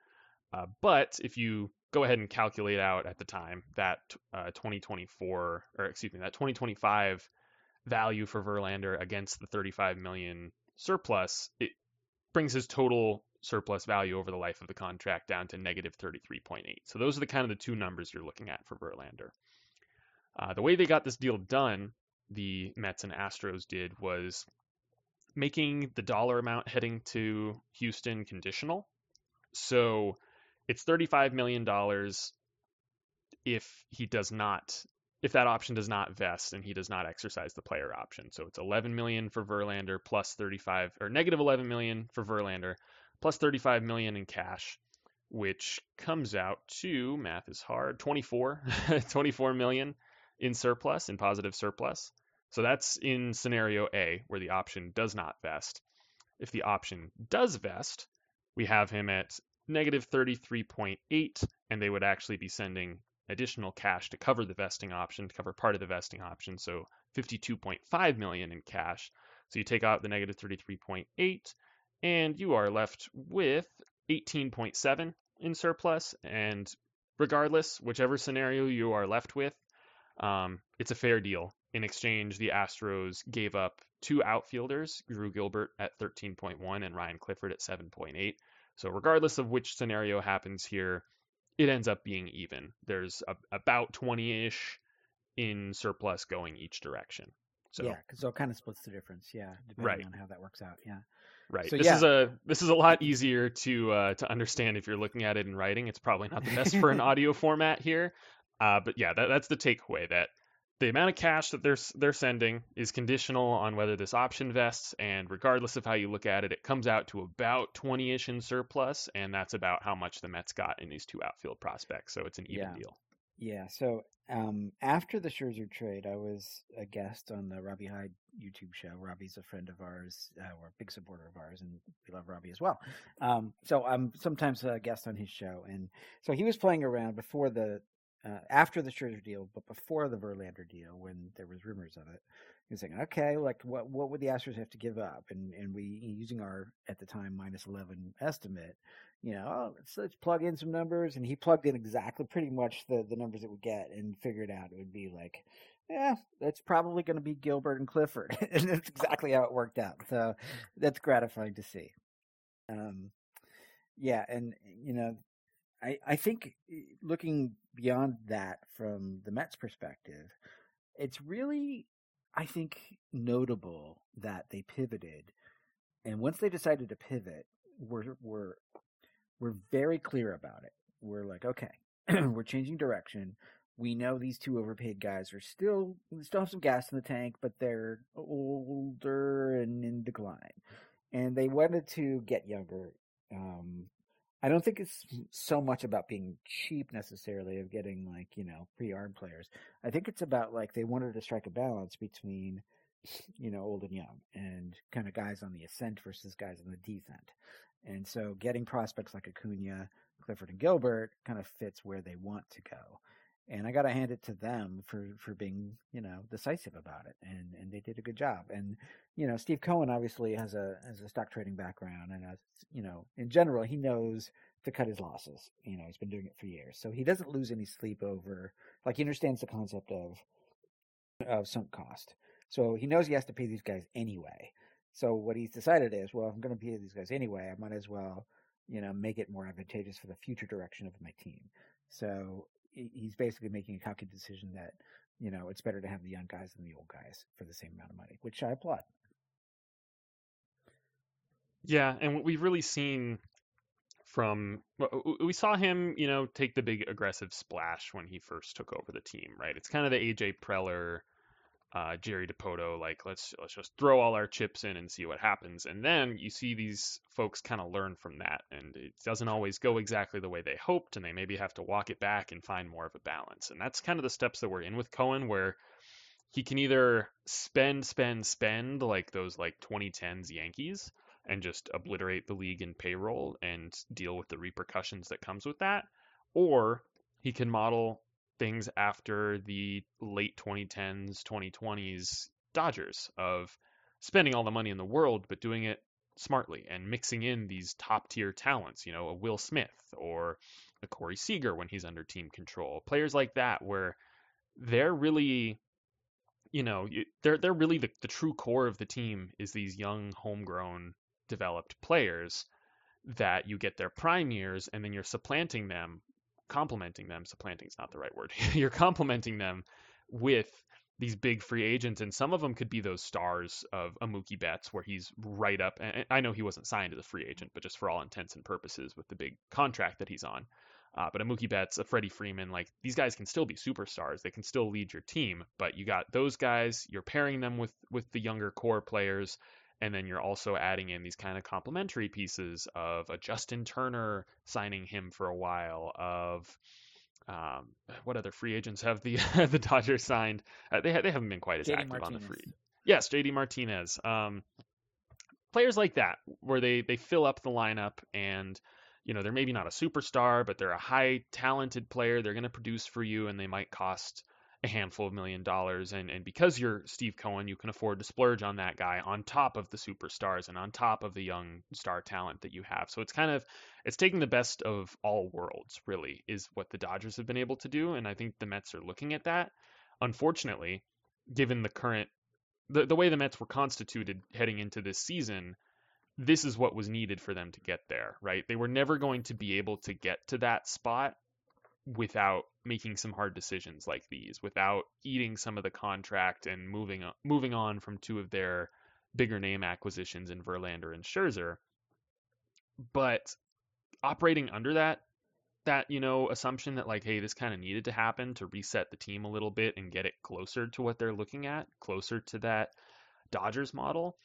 S1: Uh, but if you go ahead and calculate out at the time that uh, 2024, or excuse me, that 2025 value for Verlander against the 35 million surplus, it brings his total surplus value over the life of the contract down to negative 33.8. So those are the kind of the two numbers you're looking at for Verlander. Uh, the way they got this deal done, the Mets and Astros did was making the dollar amount heading to Houston conditional. So it's $35 million if he does not if that option does not vest and he does not exercise the player option. So it's 11 million for Verlander plus 35 or negative 11 million for Verlander plus 35 million in cash, which comes out to math is hard 24 24 million in surplus in positive surplus. So that's in scenario A, where the option does not vest. If the option does vest, we have him at negative 33.8, and they would actually be sending additional cash to cover the vesting option, to cover part of the vesting option, so 52.5 million in cash. So you take out the negative 33.8, and you are left with 18.7 in surplus. And regardless, whichever scenario you are left with, um, it's a fair deal in exchange, the Astros gave up two outfielders, Drew Gilbert at 13.1 and Ryan Clifford at 7.8. So, regardless of which scenario happens here, it ends up being even. There's a, about 20 ish in surplus going each direction. So
S2: yeah, so it kind of splits the difference. Yeah, depending right. on how that works out. Yeah.
S1: Right. So, this yeah. is a this is a lot easier to uh, to understand if you're looking at it in writing. It's probably not the best for an audio format here, uh, but yeah, that, that's the takeaway. That the amount of cash that they're they're sending is conditional on whether this option vests, and regardless of how you look at it, it comes out to about 20ish in surplus, and that's about how much the Mets got in these two outfield prospects. So it's an even
S2: yeah.
S1: deal.
S2: Yeah. So um, after the Scherzer trade, I was a guest on the Robbie Hyde YouTube show. Robbie's a friend of ours, uh, or a big supporter of ours, and we love Robbie as well. Um, so I'm sometimes a guest on his show, and so he was playing around before the uh, after the Scherzer deal, but before the Verlander deal, when there was rumors of it, he was saying, okay, like what what would the Astros have to give up? And and we using our at the time minus eleven estimate, you know, oh, let's let's plug in some numbers, and he plugged in exactly pretty much the the numbers it would get, and figured out it would be like. Yeah, that's probably going to be Gilbert and Clifford, and that's exactly how it worked out. So that's gratifying to see. Um, yeah, and you know, I, I think eh, looking beyond that from the Mets perspective, it's really, I think, notable that they pivoted. And once they decided to pivot, we're, we're, we're very clear about it. We're like, okay, we're changing direction. We know these two overpaid guys are still still have some gas in the tank, but they're older and in decline. And they wanted to get younger. Um, I don't think it's so much about being cheap necessarily of getting like, you know, pre-armed players. I think it's about like they wanted to strike a balance between, you know, old and young and kind of guys on the ascent versus guys on the descent. And so getting prospects like Acuna, Clifford and Gilbert kind of fits where they want to go. And I got to hand it to them for for being you know decisive about it, and and they did a good job. And you know, Steve Cohen obviously has a has a stock trading background, and as you know, in general, he knows to cut his losses. You know, he's been doing it for years, so he doesn't lose any sleep over. Like he understands the concept of of sunk cost, so he knows he has to pay these guys anyway. So what he's decided is, well, if I'm going to pay these guys anyway, I might as well, you know, make it more advantageous for the future direction of my team. So he's basically making a calculated decision that you know it's better to have the young guys than the old guys for the same amount of money, which I applaud.
S1: Yeah, and what we've really seen from we saw him, you know, take the big aggressive splash when he first took over the team, right? It's kind of the AJ Preller uh, Jerry Dipoto, like let's let's just throw all our chips in and see what happens. And then you see these folks kind of learn from that, and it doesn't always go exactly the way they hoped, and they maybe have to walk it back and find more of a balance. And that's kind of the steps that we're in with Cohen, where he can either spend, spend, spend like those like 2010s Yankees and just obliterate the league in payroll and deal with the repercussions that comes with that, or he can model things after the late 2010s, 2020s Dodgers of spending all the money in the world, but doing it smartly and mixing in these top tier talents, you know, a Will Smith or a Corey Seager when he's under team control. Players like that where they're really you know, they're they're really the, the true core of the team is these young homegrown developed players that you get their prime years and then you're supplanting them complementing them. Supplanting is not the right word. You're complementing them with these big free agents, and some of them could be those stars of a Mookie Betts, where he's right up. And I know he wasn't signed as a free agent, but just for all intents and purposes, with the big contract that he's on. Uh, but a Mookie Betts, a Freddie Freeman, like these guys can still be superstars. They can still lead your team. But you got those guys. You're pairing them with with the younger core players and then you're also adding in these kind of complementary pieces of a Justin Turner signing him for a while, of um, what other free agents have the the Dodgers signed? Uh, they they haven't been quite as
S2: JD
S1: active
S2: Martinez.
S1: on the free. Yes, JD Martinez. Um, players like that, where they they fill up the lineup and you know they're maybe not a superstar, but they're a high talented player. They're going to produce for you, and they might cost a handful of million dollars and and because you're Steve Cohen you can afford to splurge on that guy on top of the superstars and on top of the young star talent that you have. So it's kind of it's taking the best of all worlds really is what the Dodgers have been able to do and I think the Mets are looking at that. Unfortunately given the current the, the way the Mets were constituted heading into this season this is what was needed for them to get there right? They were never going to be able to get to that spot without making some hard decisions like these, without eating some of the contract and moving on, moving on from two of their bigger name acquisitions in Verlander and Scherzer. But operating under that that you know assumption that like hey this kind of needed to happen to reset the team a little bit and get it closer to what they're looking at closer to that Dodgers model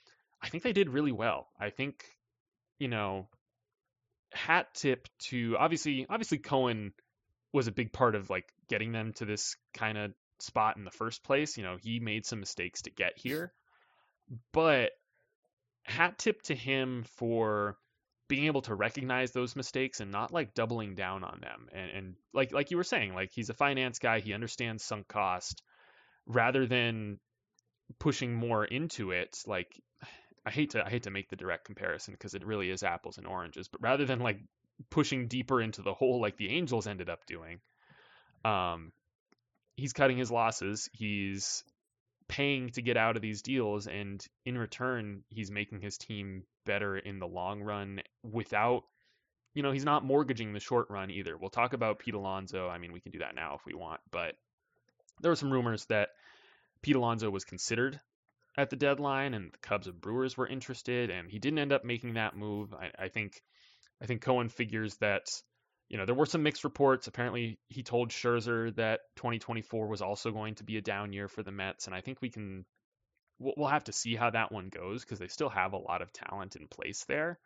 S1: I think they did really well I think you know hat tip to obviously obviously Cohen was a big part of like getting them to this kind of spot in the first place. You know, he made some mistakes to get here, but hat tip to him for being able to recognize those mistakes and not like doubling down on them. And, and like like you were saying, like he's a finance guy, he understands sunk cost, rather than pushing more into it. Like I hate to I hate to make the direct comparison because it really is apples and oranges, but rather than like pushing deeper into the hole like the Angels ended up doing. Um, he's cutting his losses. He's paying to get out of these deals, and in return, he's making his team better in the long run without, you know, he's not mortgaging the short run either. We'll talk about Pete Alonso. I mean, we can do that now if we want, but there were some rumors that Pete Alonso was considered at the deadline, and the Cubs and Brewers were interested, and he didn't end up making that move. I, I think I think Cohen figures that, you know, there were some mixed reports. Apparently, he told Scherzer that 2024 was also going to be a down year for the Mets, and I think we can, we'll, have to see how that one goes because they still have a lot of talent in place there.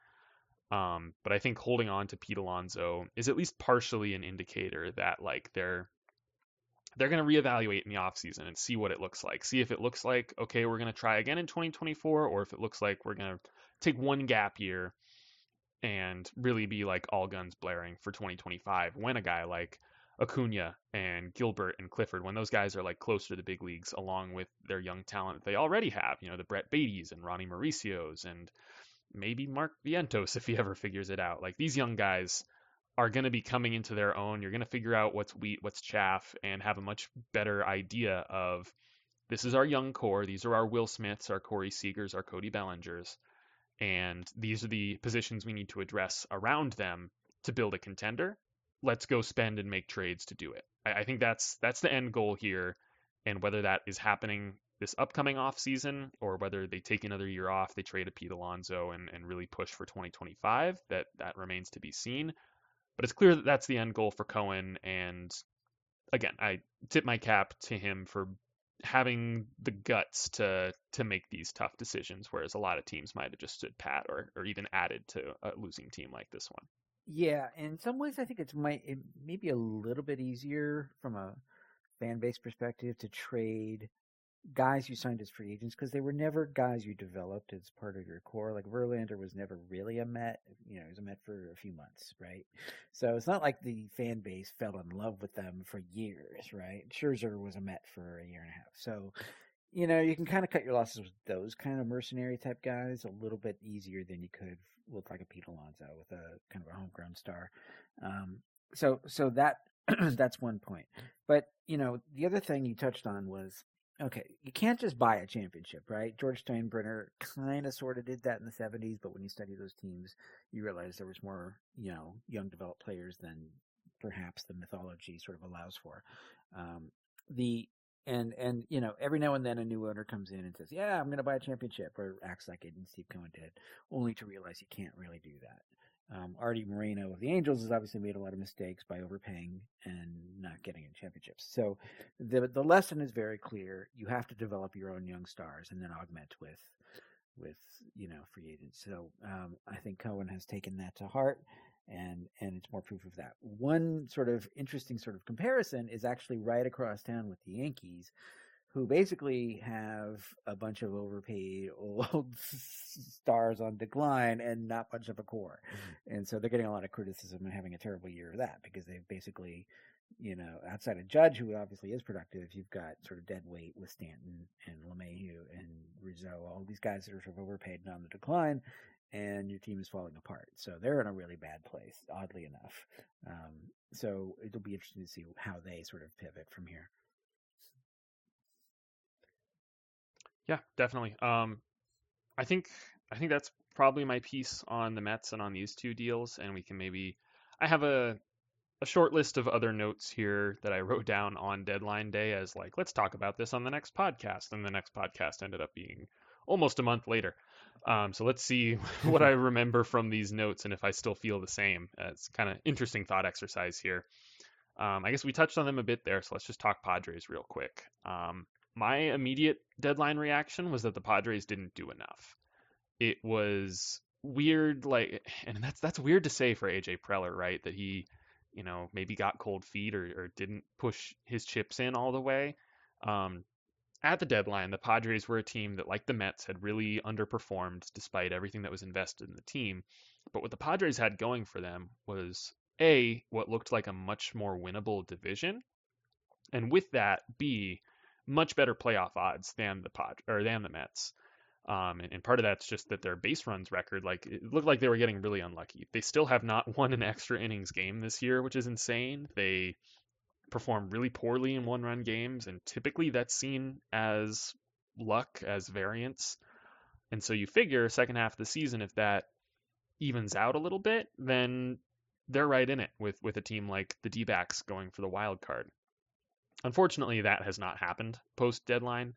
S1: Um, but I think holding on to Pete Alonso is at least partially an indicator that like they're they're going to reevaluate in the offseason and see what it looks like. See if it looks like okay, we're going to try again in 2024 or if it looks like we're going to take one gap year and really be like all guns blaring for 2025 when a guy like Acuna and Gilbert and Clifford, when those guys are like closer to the big leagues, along with their young talent that they already have, you know, the Brett Baties and Ronnie Mauricios and maybe Mark Vientos if he ever figures it out. Like these young guys are going to be coming into their own. You're going to figure out what's wheat, what's chaff, and have a much better idea of this is our young core. These are our Will Smiths, our Corey Seagers, our Cody Bellingers. And these are the positions we need to address around them to build a contender let's go spend and make trades to do it. I, I think that's that's the end goal here, and whether that is happening this upcoming off season or whether they take another year off, they trade a Pete Alonso and, and really push for 2025, that that remains to be seen. But it's clear that that's the end goal for Cohen, and again, I tip my cap to him for having the guts to to make these tough decisions, whereas a lot of teams might have just stood pat or or even added to a losing team like this one.
S2: Yeah, in some ways, I think it's might it may be a little bit easier from a fan base perspective to trade guys you signed as free agents because they were never guys you developed as part of your core. Like Verlander was never really a Met, you know, he was a Met for a few months, right? So it's not like the fan base fell in love with them for years, right? Scherzer was a Met for a year and a half, so you know you can kind of cut your losses with those kind of mercenary type guys a little bit easier than you could with like a Pete Alonso with a kind of a homegrown star. Um, so so that that's one point. But you know, the other thing you touched on was okay, you can't just buy a championship, right? George Steinbrenner kind of sort of did that in the 70s, but when you study those teams, you realize there was more, you know, young developed players than perhaps the mythology sort of allows for. Um, the and and you know every now and then a new owner comes in and says, "Yeah, I'm going to buy a championship," or acts like it, and Steve Cohen did, only to realize you can't really do that. Um, Arte Moreno of the Angels has obviously made a lot of mistakes by overpaying and not getting in championships. So the the lesson is very clear. You have to develop your own young stars and then augment with with you know free agents. So um, I think Cohen has taken that to heart and and it's more proof of that. One sort of interesting sort of comparison is actually right across town with the Yankees, who basically have a bunch of overpaid old stars on decline and not much of a core, mm-hmm. and so they're getting a lot of criticism and having a terrible year of that because they've basically. You know, outside of Judge, who obviously is productive, you've got sort of dead weight with Stanton and LeMahieu and Rizzo, all these guys that are sort of overpaid and on the decline and your team is falling apart. So they're in a really bad place, oddly enough. Um, so it'll be interesting to see how they sort of pivot from here.
S1: Yeah, definitely. Um, I think I think that's probably my piece on the Mets and on these two deals, and we can maybe. I have a a short list of other notes here that I wrote down on deadline day as like, let's talk about this on the next podcast, and the next podcast ended up being almost a month later. Um, so let's see what I remember from these notes and if I still feel the same. Uh, it's kind of interesting thought exercise here. Um, I guess we touched on them a bit there, so let's just talk Padres real quick. Um, my immediate deadline reaction was that the Padres didn't do enough. It was weird, like, and that's that's weird to say for AJ Preller, right? That he, you know, maybe got cold feet or, or didn't push his chips in all the way. Um, at the deadline, the Padres were a team that, like the Mets, had really underperformed despite everything that was invested in the team. But what the Padres had going for them was A, what looked like a much more winnable division, and with that, B, much better playoff odds than the Pod or than the Mets. Um, and, and, part of that's just that their base runs record, like it looked like they were getting really unlucky. They still have not won an extra innings game this year, which is insane. They perform really poorly in one run games, and typically that's seen as luck, as variance. And so you figure second half of the season, if that evens out a little bit, then they're right in it with with a team like the D backs going for the wild card. Unfortunately, that has not happened post deadline.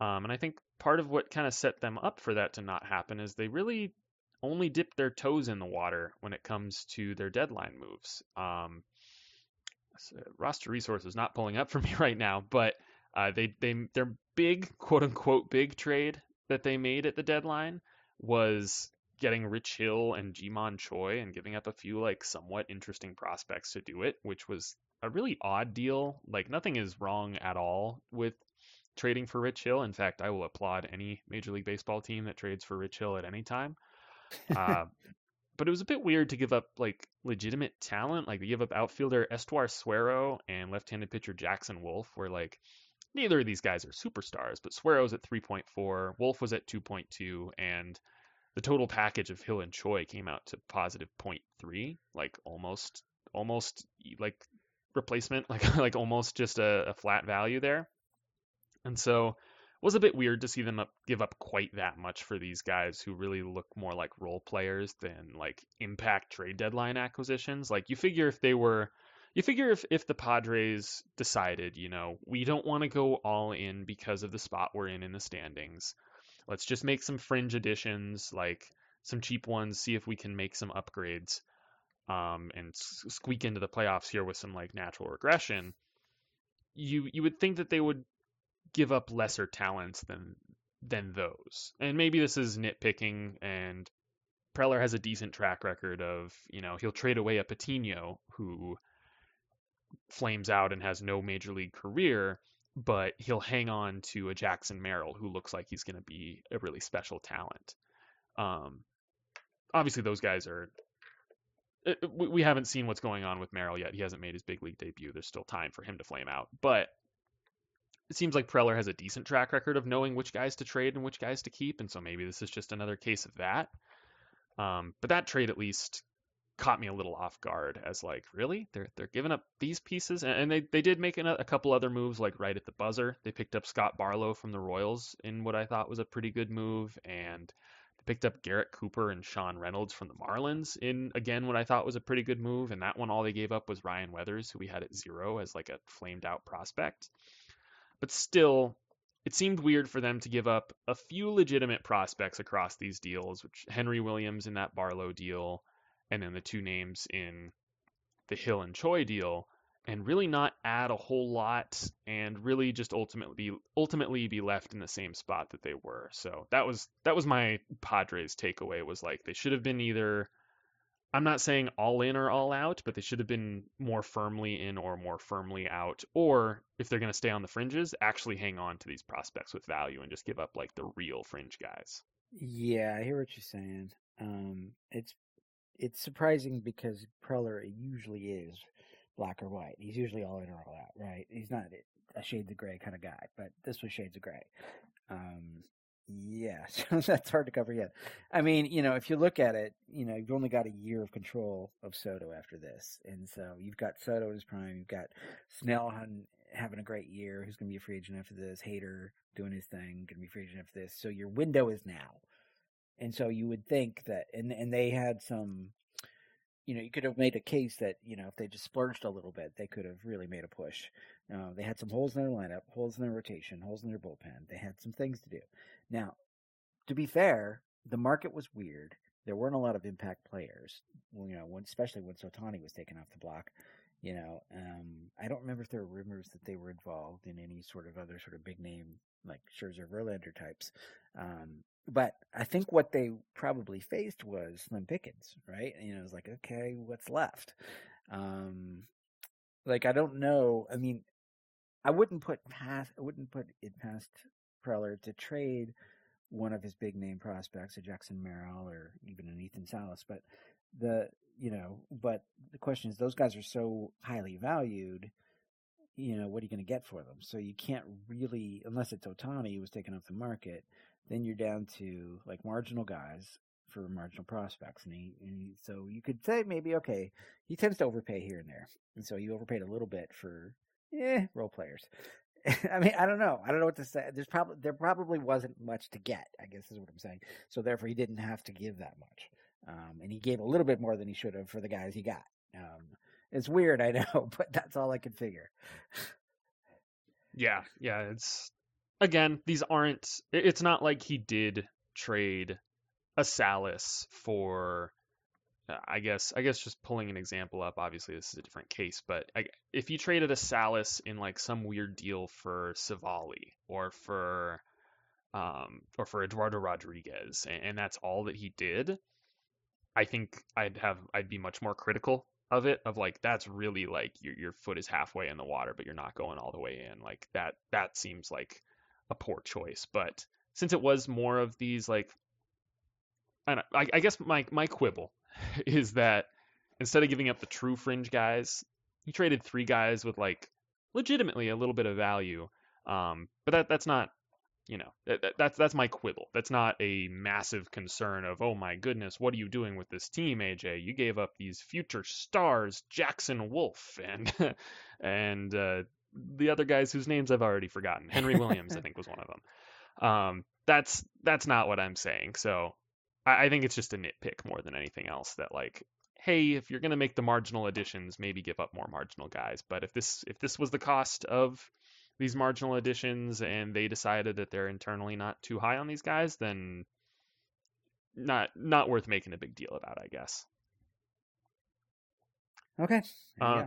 S1: Um, and I think part of what kind of set them up for that to not happen is they really only dip their toes in the water when it comes to their deadline moves. Um, uh, roster resources not pulling up for me right now, but uh, they they their big quote unquote big trade that they made at the deadline was getting Rich Hill and Ji-Man Choi and giving up a few like somewhat interesting prospects to do it, which was a really odd deal. Like nothing is wrong at all with trading for Rich Hill. In fact, I will applaud any Major League Baseball team that trades for Rich Hill at any time. Uh, but it was a bit weird to give up like legitimate talent. Like they give up outfielder Estuar Suero and left-handed pitcher Jackson Wolf, where like neither of these guys are superstars, but Suero's at 3.4, Wolf was at 2.2, and the total package of Hill and Choi came out to positive 0.3, like almost almost like replacement, like like almost just a, a flat value there. And so it was a bit weird to see them up, give up quite that much for these guys who really look more like role players than like impact trade deadline acquisitions. Like you figure if they were you figure if, if the Padres decided, you know, we don't want to go all in because of the spot we're in in the standings. Let's just make some fringe additions, like some cheap ones, see if we can make some upgrades um, and squeak into the playoffs here with some like natural regression. You you would think that they would give up lesser talents than than those. And maybe this is nitpicking and Preller has a decent track record of, you know, he'll trade away a Patino who flames out and has no major league career, but he'll hang on to a Jackson Merrill who looks like he's going to be a really special talent. Um, obviously, those guys are. Uh, uh, we haven't seen what's going on with Merrill yet. He hasn't made his big league debut. There's still time for him to flame out. But it seems like Preller has a decent track record of knowing which guys to trade and which guys to keep. And so maybe this is just another case of that. Um, but that trade at least caught me a little off guard as like really they're they're giving up these pieces and they they did make a, couple other moves like right at the buzzer they picked up Scott Barlow from the Royals in what I thought was a pretty good move and picked up Garrett Cooper and Sean Reynolds from the Marlins in again what I thought was a pretty good move and that one all they gave up was Ryan Weathers who we had at zero as like a flamed out prospect. But still it seemed weird for them to give up a few legitimate prospects across these deals which Henry Williams in that Barlow deal and then the two names in the Hill and Choi deal and really not add a whole lot and really just ultimately be, ultimately be left in the same spot that they were. So that was that was my Padres takeaway was like they should have been either I'm not saying all in or all out, but they should have been more firmly in or more firmly out. Or if they're going to stay on the fringes, actually hang on to these prospects with value and just give up like the real fringe guys.
S2: Yeah, I hear what you're saying. Um, it's it's surprising because Preller usually is black or white. He's usually all in or all out, right? He's not a shades of gray kind of guy, but this was shades of gray. Um, yeah, so that's hard to cover yet. I mean, you know, if you look at it, you know, you've only got a year of control of Soto after this, and so you've got Soto in his prime, you've got Snell having a great year, who's going to be a free agent after this, Hader doing his thing, going to be free agent after this. So your window is now. And so you would think that, and and they had some, you know, you could have made a case that you know if they just splurged a little bit, they could have really made a push. Uh, they had some holes in their lineup, holes in their rotation, holes in their bullpen. They had some things to do. Now, to be fair, the market was weird. There weren't a lot of impact players, you know, when, especially when Sotani was taken off the block. You know, um, I don't remember if there were rumors that they were involved in any sort of other sort of big name like Scherzer Verlander types. Um, but I think what they probably faced was Slim Pickens, right? You know, it's like, okay, what's left? Um, like I don't know. I mean, I wouldn't put past, I wouldn't put it past Preller to trade one of his big name prospects, a Jackson Merrill or even an Ethan Salas. But the, you know, but the question is, those guys are so highly valued. You know, what are you going to get for them? So you can't really, unless it's Ohtani who was taken off the market then you're down to like marginal guys for marginal prospects, and he, and he, so you could say maybe okay, he tends to overpay here and there, and so you overpaid a little bit for eh role players. I mean, I don't know. I don't know what to say. There's probably there probably wasn't much to get. I guess is what I'm saying. So therefore, he didn't have to give that much, um, and he gave a little bit more than he should have for the guys he got. Um, it's weird, I know, but that's all I can figure.
S1: Yeah, yeah, it's again, these aren't. It's not like he did trade a Salas for. Uh, I guess I guess just pulling an example up. Obviously, this is a different case, but I, if you traded a Salas in like some weird deal for Savali or for um, or for Eduardo Rodriguez, and, and that's all that he did, I think I'd have I'd be much more critical of it of like that's really like your your foot is halfway in the water but you're not going all the way in like that that seems like a poor choice. But since it was more of these like I, I, I guess my my quibble is that instead of giving up the true fringe guys, he traded three guys with like legitimately a little bit of value. Um, but that that's not you know that, that's that's my quibble. That's not a massive concern of oh my goodness, what are you doing with this team, AJ? You gave up these future stars, Jackson Wolf and and uh, the other guys whose names I've already forgotten. Henry Williams, I think, was one of them. Um, that's that's not what I'm saying. So I, I think it's just a nitpick more than anything else. That like, hey, if you're gonna make the marginal additions, maybe give up more marginal guys. But if this if this was the cost of these marginal additions and they decided that they're internally not too high on these guys, then not not worth making a big deal about, I guess.
S2: Okay.
S1: Uh,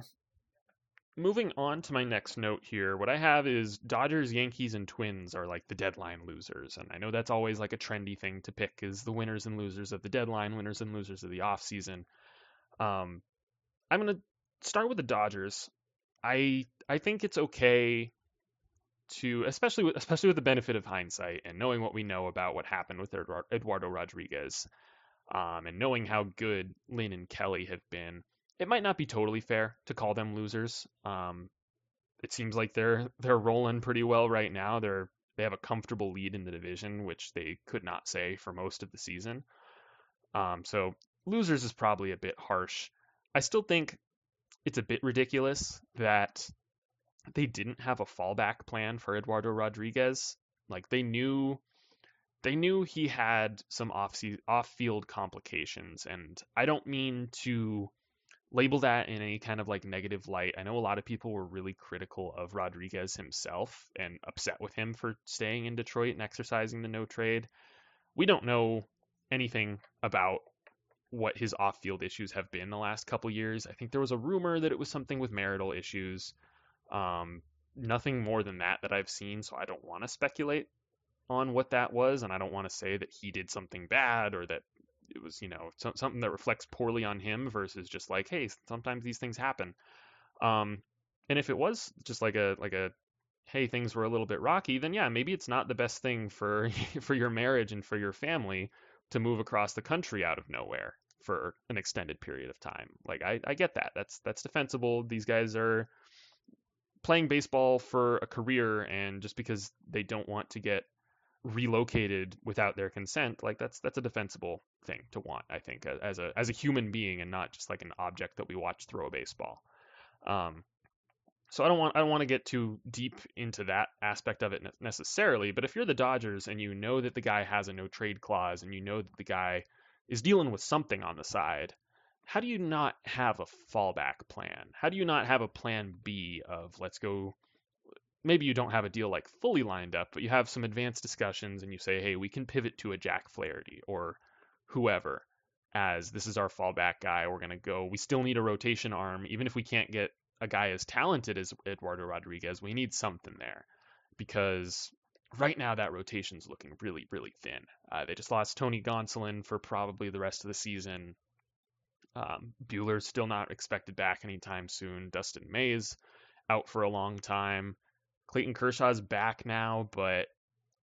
S1: moving on to my next note here, what I have is Dodgers, Yankees, and Twins are like the deadline losers. And I know that's always like a trendy thing to pick is the winners and losers of the deadline, winners and losers of the offseason. Um, I'm going to start with the Dodgers. I I think it's okay to especially with, especially with the benefit of hindsight and knowing what we know about what happened with Eduardo Rodriguez, um, and knowing how good Lynn and Kelly have been it might not be totally fair to call them losers. Um, it seems like they're they're rolling pretty well right now. They're they have a comfortable lead in the division, which they could not say for most of the season. Um, so losers is probably a bit harsh. I still think it's a bit ridiculous that they didn't have a fallback plan for Eduardo Rodriguez. Like they knew they knew he had some off off field complications, and I don't mean to label that in any kind of like negative light. I know a lot of people were really critical of Rodriguez himself and upset with him for staying in Detroit and exercising the no trade. We don't know anything about what his off-field issues have been the last couple years. I think there was a rumor that it was something with marital issues. Um, nothing more than that that I've seen, so I don't want to speculate on what that was, and I don't want to say that he did something bad or that it was you know so, something that reflects poorly on him versus just like hey sometimes these things happen. Um and if it was just like a like a hey things were a little bit rocky then yeah maybe it's not the best thing for for your marriage and for your family to move across the country out of nowhere for an extended period of time. Like i i get that. That's that's defensible. These guys are playing baseball for a career and just because they don't want to get relocated without their consent, like that's that's a defensible thing to want, I think, as a as a human being and not just like an object that we watch throw a baseball. Um, so I don't want I don't want to get too deep into that aspect of it necessarily, but if you're the Dodgers and you know that the guy has a no trade clause and you know that the guy is dealing with something on the side, how do you not have a fallback plan? How do you not have a plan B of let's go maybe you don't have a deal like fully lined up, but you have some advanced discussions and you say, hey, we can pivot to a Jack Flaherty or whoever as this is our fallback guy. We're going to go. We still need a rotation arm. Even if we can't get a guy as talented as Eduardo Rodriguez, we need something there because right now that rotation's looking really, really thin. Uh, they just lost Tony Gonsolin for probably the rest of the season. Um, Buehler's still not expected back anytime soon. Dustin May's out for a long time. Clayton Kershaw's back now, but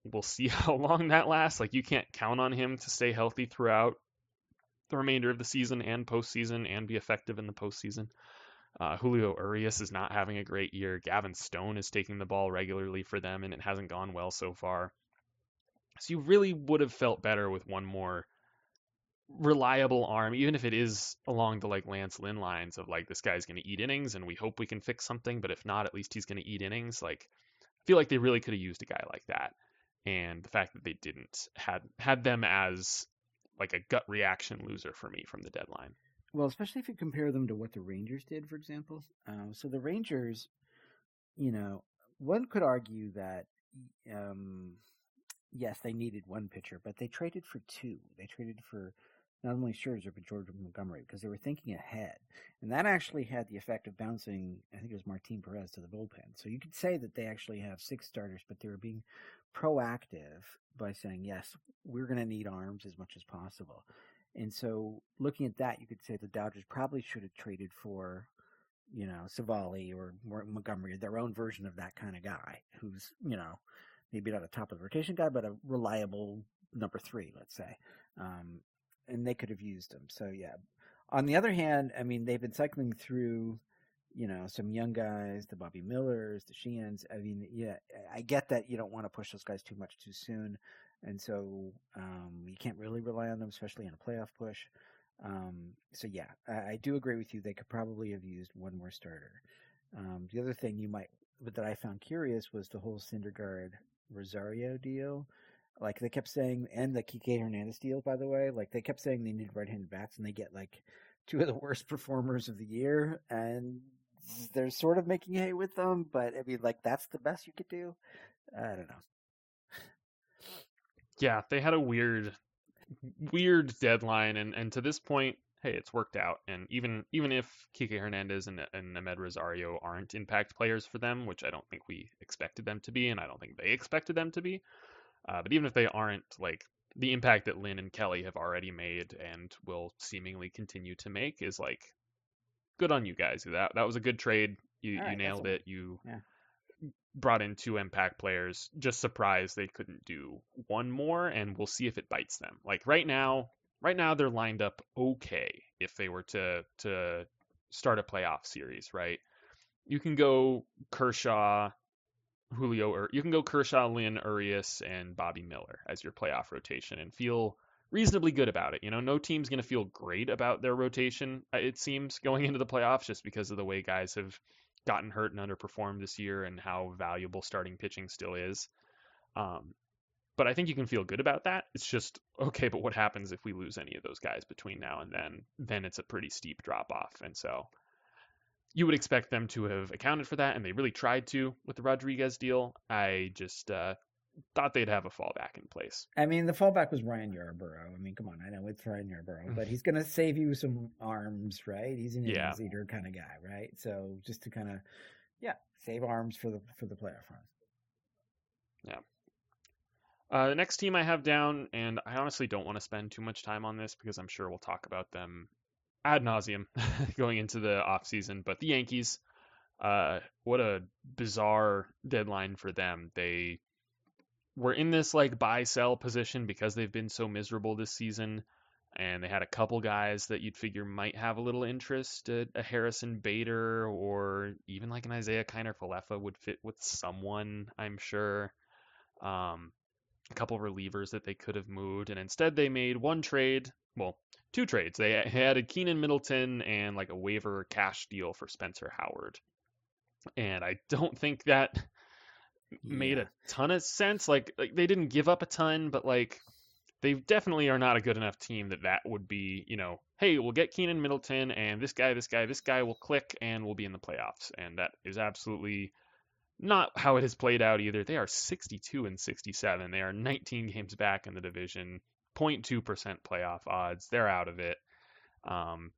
S1: we'll see how long that lasts. Like you can't count on him to stay healthy throughout the remainder of the season and postseason and be effective in the postseason. Uh, Julio Urias is not having a great year. Gavin Stone is taking the ball regularly for them, and it hasn't gone well so far. So you really would have felt better with one more reliable arm, even if it is along the like Lance Lynn lines of like this guy's going to eat innings and we hope we can fix something, but if not, at least he's going to eat innings. Like, I feel like they really could have used a guy like that, and the fact that they didn't had had them as like a gut reaction loser for me from the deadline.
S2: Well, especially if you compare them to what the Rangers did, for example. Uh, so the Rangers, you know, one could argue that. Um, yes, they needed one pitcher, but they traded for two. They traded for not only Scherzer but George Montgomery because they were thinking ahead, and that actually had the effect of bouncing. I think it was Martin Perez to the bullpen. So you could say that they actually have six starters, but they were being proactive by saying, "Yes, we're going to need arms as much as possible." And so, looking at that, you could say the Dodgers probably should have traded for, you know, Civale or Montgomery, their own version of that kind of guy, who's, you know, maybe not a top of the rotation guy, but a reliable number three, let's say. Um, and they could have used him. So yeah. On the other hand, I mean, they've been cycling through, you know, some young guys, the Bobby Millers, the Sheehan's. I mean, yeah, I get that you don't want to push those guys too much too soon, and so um, you can't really rely on them, especially in a playoff push. Um, so yeah, I, I, do agree with you. They could probably have used one more starter. Um, the other thing you might but that I found curious was the whole Syndergaard Rosario deal. Like they kept saying, and the Kike Hernandez deal, by the way. Like they kept saying they need right-handed bats, and they get like two of the worst performers of the year, and they're sort of making hay with them. But I mean, like that's the best you could do. I don't know.
S1: Yeah, they had a weird, weird deadline, and and to this point, hey, it's worked out. And even even if Kike Hernandez and, and Amed Rosario aren't impact players for them, which I don't think we expected them to be, and I don't think they expected them to be, uh, but even if they aren't, like the impact that Lynn and Kelly have already made and will seemingly continue to make is like good on you guys. That that was a good trade. You right, you nailed it. You yeah. brought in two impact players. Just surprised they couldn't do one more, and we'll see if it bites them. Like right now, right now they're lined up okay if they were to to start a playoff series, right? You can go Kershaw, Julio, or you can go Kershaw, Lynn, Urias, and Bobby Miller as your playoff rotation and feel reasonably good about it. You know, no team's going to feel great about their rotation, uh, it seems, going into the playoffs just because of the way guys have gotten hurt and underperformed this year and how valuable starting pitching still is. Um, but I think you can feel good about that. It's just okay, but what happens if we lose any of those guys between now and then? Then it's a pretty steep drop off. And so you would expect them to have accounted for that, and they really tried to with the Rodriguez deal. I just uh, thought they'd have a fallback in place.
S2: I mean, the fallback was Ryan Yarbrough. I mean, come on, I know it's Ryan Yarbrough, but he's going to save you some arms, right? He's an yeah. eater kind of guy, right? So just to kind of, yeah, save arms for the for the playoff run.
S1: Yeah. Uh, the next team I have down, and I honestly don't want to spend too much time on this because I'm sure we'll talk about them ad nauseum going into the off season. But the Yankees, uh, what a bizarre deadline for them. They were in this like buy sell position because they've been so miserable this season, and they had a couple guys that you'd figure might have a little interest. A, a Harrison Bader or even like an Isiah Kiner Falefa would fit with someone, I'm sure. Um, a couple relievers that they could have moved, and instead they made one trade. Well, two trades. They added Keynan Middleton and like a waiver cash deal for Spencer Howard. And I don't think that yeah. made a ton of sense. Like, like they didn't give up a ton, but like they definitely are not a good enough team that that would be, you know, hey, we'll get Keynan Middleton and this guy, this guy, this guy will click and we'll be in the playoffs. And that is absolutely not how it has played out either. They are 62 and 67. They are 19 games back in the division, 0.2% playoff odds. They're out of it. Um,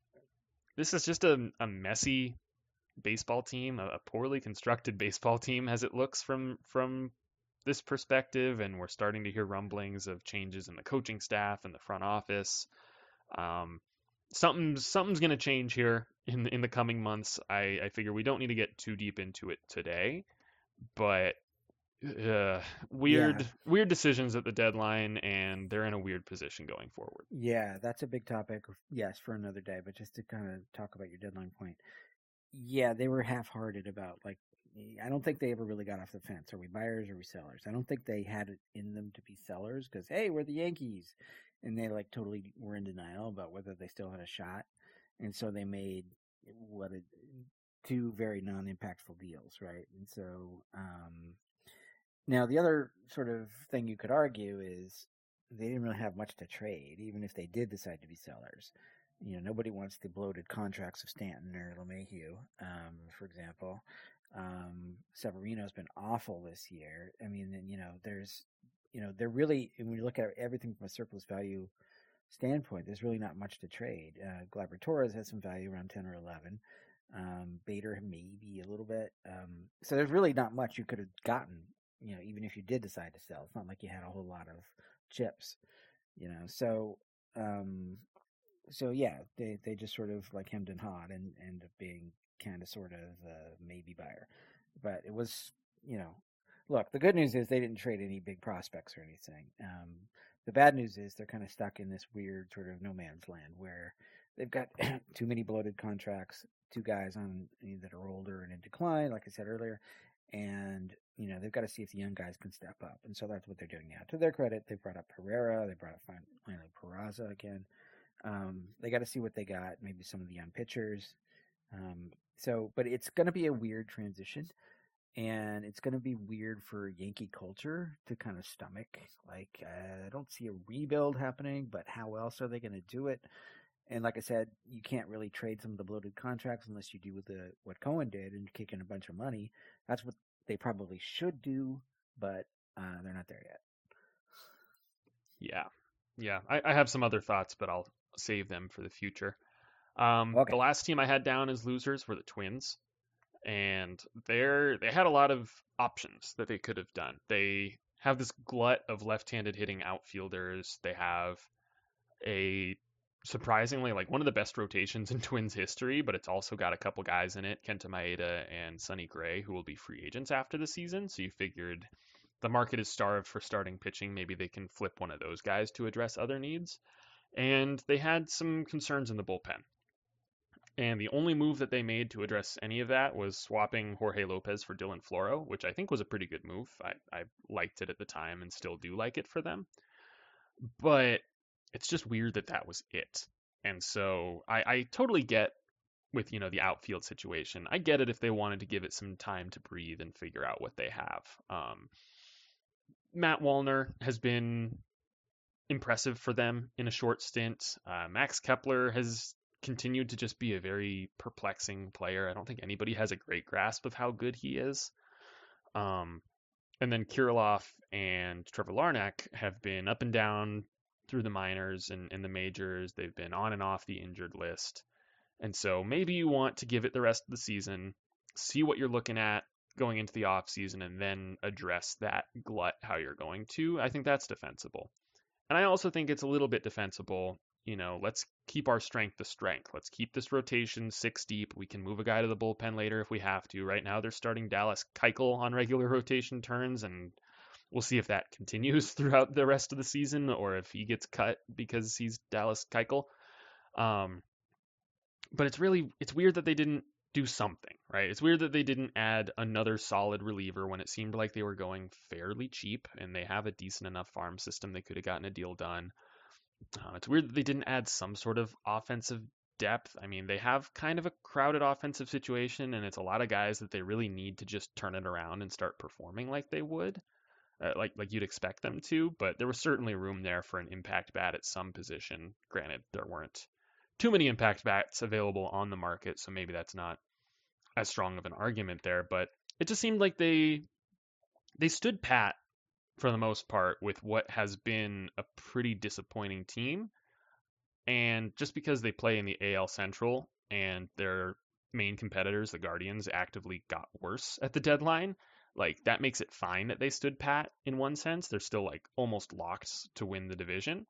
S1: this is just a, a messy baseball team, a poorly constructed baseball team as it looks from from this perspective, and we're starting to hear rumblings of changes in the coaching staff and the front office. Um, something's something's going to change here in in the coming months. I, I figure we don't need to get too deep into it today but uh, weird yeah. weird decisions at the deadline and they're in a weird position going forward.
S2: Yeah that's a big topic yes for another day but just to kind of talk about your deadline point yeah they were half-hearted about like i don't think they ever really got off the fence. Are we buyers? Or we sellers? I don't think they had it in them to be sellers because hey we're the yankees and they like totally were in denial about whether they still had a shot and so they made what it, two very non-impactful deals, right? And so, um, now the other sort of thing you could argue is they didn't really have much to trade, even if they did decide to be sellers. You know, nobody wants the bloated contracts of Stanton or LeMahieu, um, for example. Um, Severino's been awful this year. I mean, you know, there's, you know, they're really, when you look at everything from a surplus value standpoint, there's really not much to trade. Uh, Torres has some value around 10 or 11. Um, Bader maybe a little bit. Um, so there's really not much you could have gotten, you know, even if you did decide to sell. It's not like you had a whole lot of chips, you know. So, um, so yeah, they they just sort of like hemmed and hawed and end up being kind of sort of uh, maybe buyer. But it was, you know, look. The good news is they didn't trade any big prospects or anything. Um, The bad news is they're kind of stuck in this weird sort of no man's land where they've got too many bloated contracts, two guys on that are older and in decline, like I said earlier, and you know they've got to see if the young guys can step up, and so that's what they're doing now. To their credit, they brought up Pereira, they brought up finally Peraza again. Um, they got to see what they got, maybe some of the young pitchers. Um, so, but it's going to be a weird transition, and it's going to be weird for Yankee culture to kind of stomach. Like, I don't see a rebuild happening, but how else are they going to do it? And like I said, you can't really trade some of the bloated contracts unless you do with the what Cohen did and kick in a bunch of money. That's what they probably should do, but uh, they're not there yet.
S1: Yeah, yeah. I, I, have some other thoughts, but I'll save them for the future. Um, okay. The last team I had down as losers were the Twins, and they're they had a lot of options that they could have done. They have this glut of left-handed hitting outfielders. They have a surprisingly like one of the best rotations in Twins history, but it's also got a couple guys in it, Kenta Maeda and Sonny Gray, who will be free agents after the season. So you figured the market is starved for starting pitching. Maybe they can flip one of those guys to address other needs. And they had some concerns in the bullpen. And the only move that they made to address any of that was swapping Jorge Lopez for Dylan Floro, which I think was a pretty good move. I, I liked it at the time and still do like it for them. But it's just weird that that was it. And so I, I totally get with you know the outfield situation. I get it if they wanted to give it some time to breathe and figure out what they have. Um, Matt Wallner has been impressive for them in a short stint. Uh, Max Kepler has continued to just be a very perplexing player. I don't think anybody has a great grasp of how good he is. Um, and then Kirilloff and Trevor Larnach have been up and down through the minors and, and the majors. They've been on and off the injured list. And so maybe you want to give it the rest of the season, see what you're looking at going into the off season, and then address that glut how you're going to. I think that's defensible. And I also think it's a little bit defensible. You know, let's keep our strength the strength. Let's keep this rotation six deep. We can move a guy to the bullpen later if we have to. Right now, they're starting Dallas Keuchel on regular rotation turns, and we'll see if that continues throughout the rest of the season or if he gets cut because he's Dallas Keuchel. Um, but it's really it's weird that they didn't do something, right? It's weird that they didn't add another solid reliever when it seemed like they were going fairly cheap and they have a decent enough farm system they could have gotten a deal done. Uh, it's weird that they didn't add some sort of offensive depth. I mean, they have kind of a crowded offensive situation and it's a lot of guys that they really need to just turn it around and start performing like they would uh, like like you'd expect them to, but there was certainly room there for an impact bat at some position. Granted, there weren't too many impact bats available on the market, so maybe that's not as strong of an argument there, but it just seemed like they they stood pat for the most part with what has been a pretty disappointing team. And just because they play in the AL Central and their main competitors, the Guardians, actively got worse at the deadline, like that makes it fine that they stood pat in one sense. They're still like almost locked to win the division.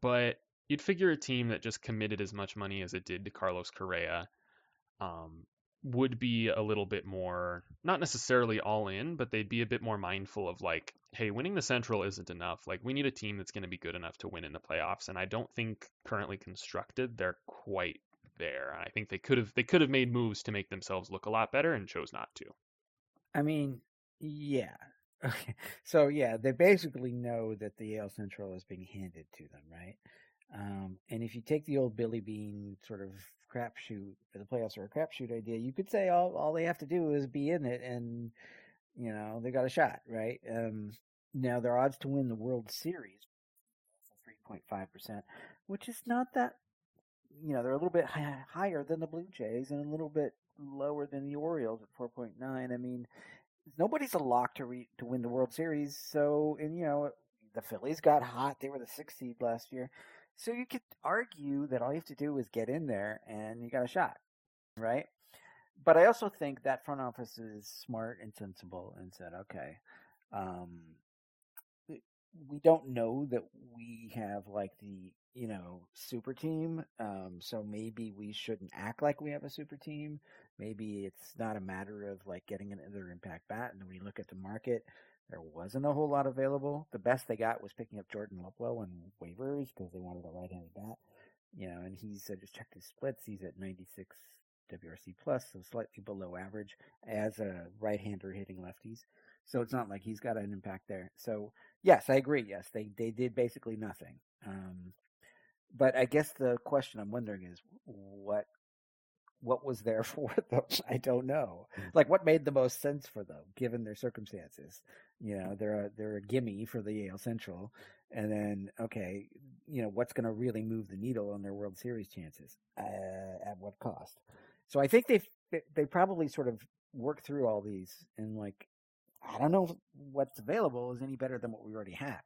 S1: But you'd figure a team that just committed as much money as it did to Carlos Correa um, would be a little bit more, not necessarily all in, but they'd be a bit more mindful of like, hey, winning the Central isn't enough. Like, we need a team that's going to be good enough to win in the playoffs. And I don't think currently constructed they're quite there. I think they could have they could have made moves to make themselves look a lot better and chose not to.
S2: I mean, yeah. Okay. So yeah, they basically know that the AL Central is being handed to them, right? Um, and if you take the old Billy Beane sort of crapshoot, for the playoffs are a crapshoot idea, you could say all all they have to do is be in it, and you know they got a shot, right? Um, now their odds to win the World Series, three point five percent, which is not that. You know they're a little bit higher than the Blue Jays and a little bit lower than the Orioles at 4.9. I mean, nobody's a lock to re- to win the World Series. So, and you know, the Phillies got hot; they were the sixth seed last year. So you could argue that all you have to do is get in there and you got a shot, right? But I also think that front office is smart and sensible and said, okay, um, we don't know that we have like the you know, super team. Um, so maybe we shouldn't act like we have a super team. Maybe it's not a matter of like getting another impact bat. And when you look at the market, there wasn't a whole lot available. The best they got was picking up Jordan Luplow on waivers because they wanted a right-handed bat. You know, and he's just checked his splits. He's at 96 WRC plus, so slightly below average as a right-hander hitting lefties. So it's not like he's got an impact there. So yes, I agree. Yes, they they did basically nothing. Um, but I guess the question I'm wondering is what what was there for them? I don't know. Like what made the most sense for them given their circumstances? You know, they're a they're a gimme for the AL Central, and then okay, you know what's going to really move the needle on their World Series chances? Uh, at what cost? So I think they they probably sort of work through all these and like I don't know what's available is any better than what we already have.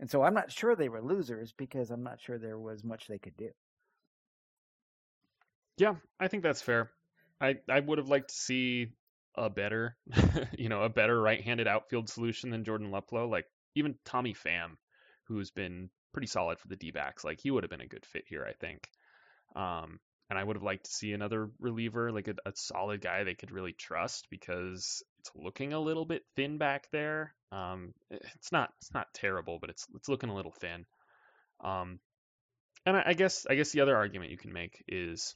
S2: And so I'm not sure they were losers because I'm not sure there was much they could do.
S1: Yeah, I think that's fair. I I would have liked to see a better, you know, a better right-handed outfield solution than Jordan Luplow. Like even Tommy Pham, who's been pretty solid for the D-backs, like he would have been a good fit here, I think. Um, and I would have liked to see another reliever, like a, a, solid guy they could really trust, because it's looking a little bit thin back there. Um, it's not it's not terrible, but it's it's looking a little thin. Um, and I, I guess I guess the other argument you can make is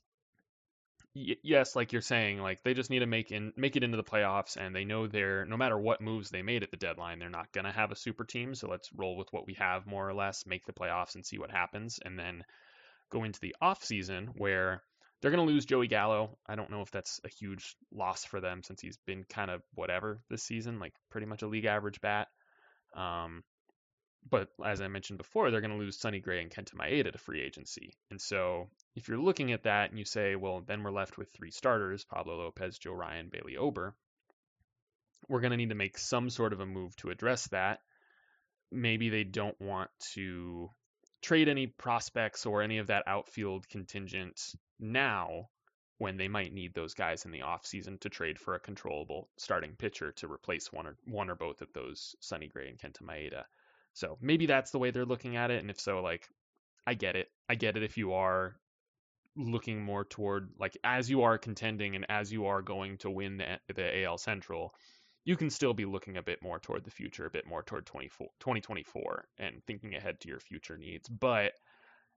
S1: yes, like you're saying, like they just need to make in make it into the playoffs, and they know they're no matter what moves they made at the deadline, they're not gonna have a super team. So let's roll with what we have more or less, make the playoffs, and see what happens, and then go into the off season where they're gonna lose Joey Gallo. I don't know if that's a huge loss for them since he's been kind of whatever this season, like pretty much a league average bat. Um, but as I mentioned before, they're going to lose Sonny Gray and Kenta Maeda to free agency. And so if you're looking at that and you say, well, then we're left with three starters Pablo Lopez, Joe Ryan, Bailey Ober, we're going to need to make some sort of a move to address that. Maybe they don't want to trade any prospects or any of that outfield contingent now when they might need those guys in the offseason to trade for a controllable starting pitcher to replace one or one or both of those Sonny Gray and Kenta Maeda. So maybe that's the way they're looking at it. And if so, like, I get it. I get it if you are looking more toward like as you are contending and as you are going to win the, the AL Central, you can still be looking a bit more toward the future, a bit more toward 2024 and thinking ahead to your future needs. But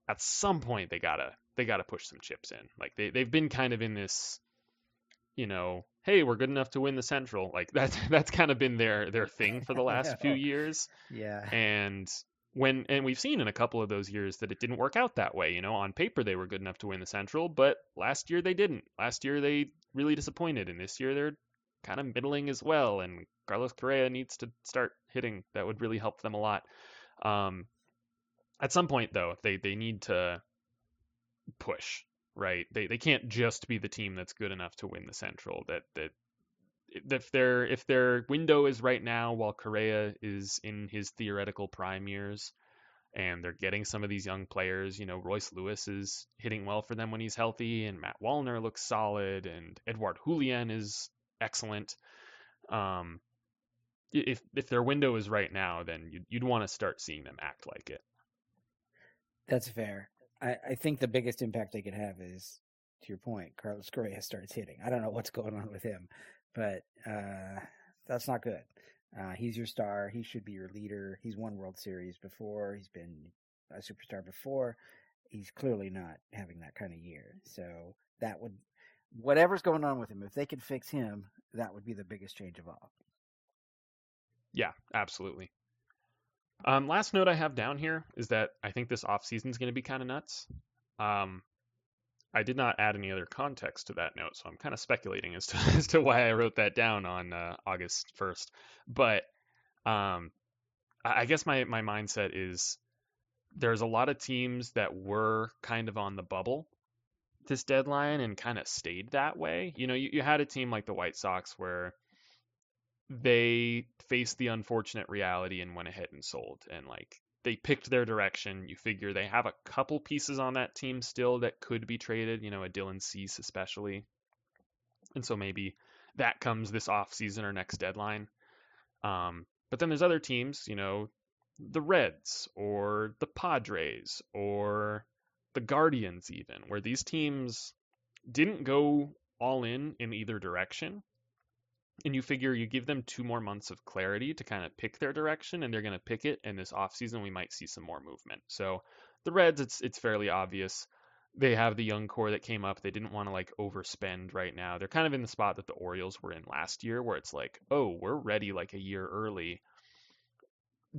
S1: at some point they gotta they gotta push some chips in. Like they they've been kind of in this, you know, hey, we're good enough to win the Central. Like that's that's kind of been their their thing for the last few years.
S2: Yeah.
S1: And when and we've seen in a couple of those years that it didn't work out that way. You know, on paper they were good enough to win the Central, but last year they didn't. Last year they really disappointed, and this year they're kind of middling as well. And Carlos Correa needs to start hitting. That would really help them a lot. Um, at some point, though, they they need to push. Right? They they can't just be the team that's good enough to win the Central. That that if their if their window is right now while Correa is in his theoretical prime years and they're getting some of these young players, you know, Royce Lewis is hitting well for them when he's healthy and Matt Wallner looks solid and Edouard Julien is excellent. Um, if if their window is right now, then you'd, you'd want to start seeing them act like it.
S2: That's fair. I, I think the biggest impact they could have is, to your point, Carlos Correa starts hitting. I don't know what's going on with him but uh, that's not good. Uh, he's your star. He should be your leader. He's won World Series before. He's been a superstar before. He's clearly not having that kind of year. So that would, whatever's going on with him, if they could fix him, that would be the biggest change of all.
S1: Yeah, absolutely. Um, last note I have down here is that I think this offseason is going to be kind of nuts. Um, I did not add any other context to that note, so I'm kind of speculating as to as to why I wrote that down on uh, August 1st. But um, I guess my my mindset is there's a lot of teams that were kind of on the bubble this deadline and kind of stayed that way. You know, you, you had a team like the White Sox where they faced the unfortunate reality and went ahead and sold and like they picked their direction. You figure they have a couple pieces on that team still that could be traded, you know, a Dylan Cease especially. And so maybe that comes this off season or next deadline. Um, but then there's other teams, you know, the Reds or the Padres or the Guardians, even, where these teams didn't go all in in either direction. And you figure you give them two more months of clarity to kind of pick their direction, and they're going to pick it. And this offseason, we might see some more movement. So the Reds, it's it's fairly obvious. They have the young core that came up. They didn't want to like overspend right now. They're kind of in the spot that the Orioles were in last year, where it's like, oh, we're ready like a year early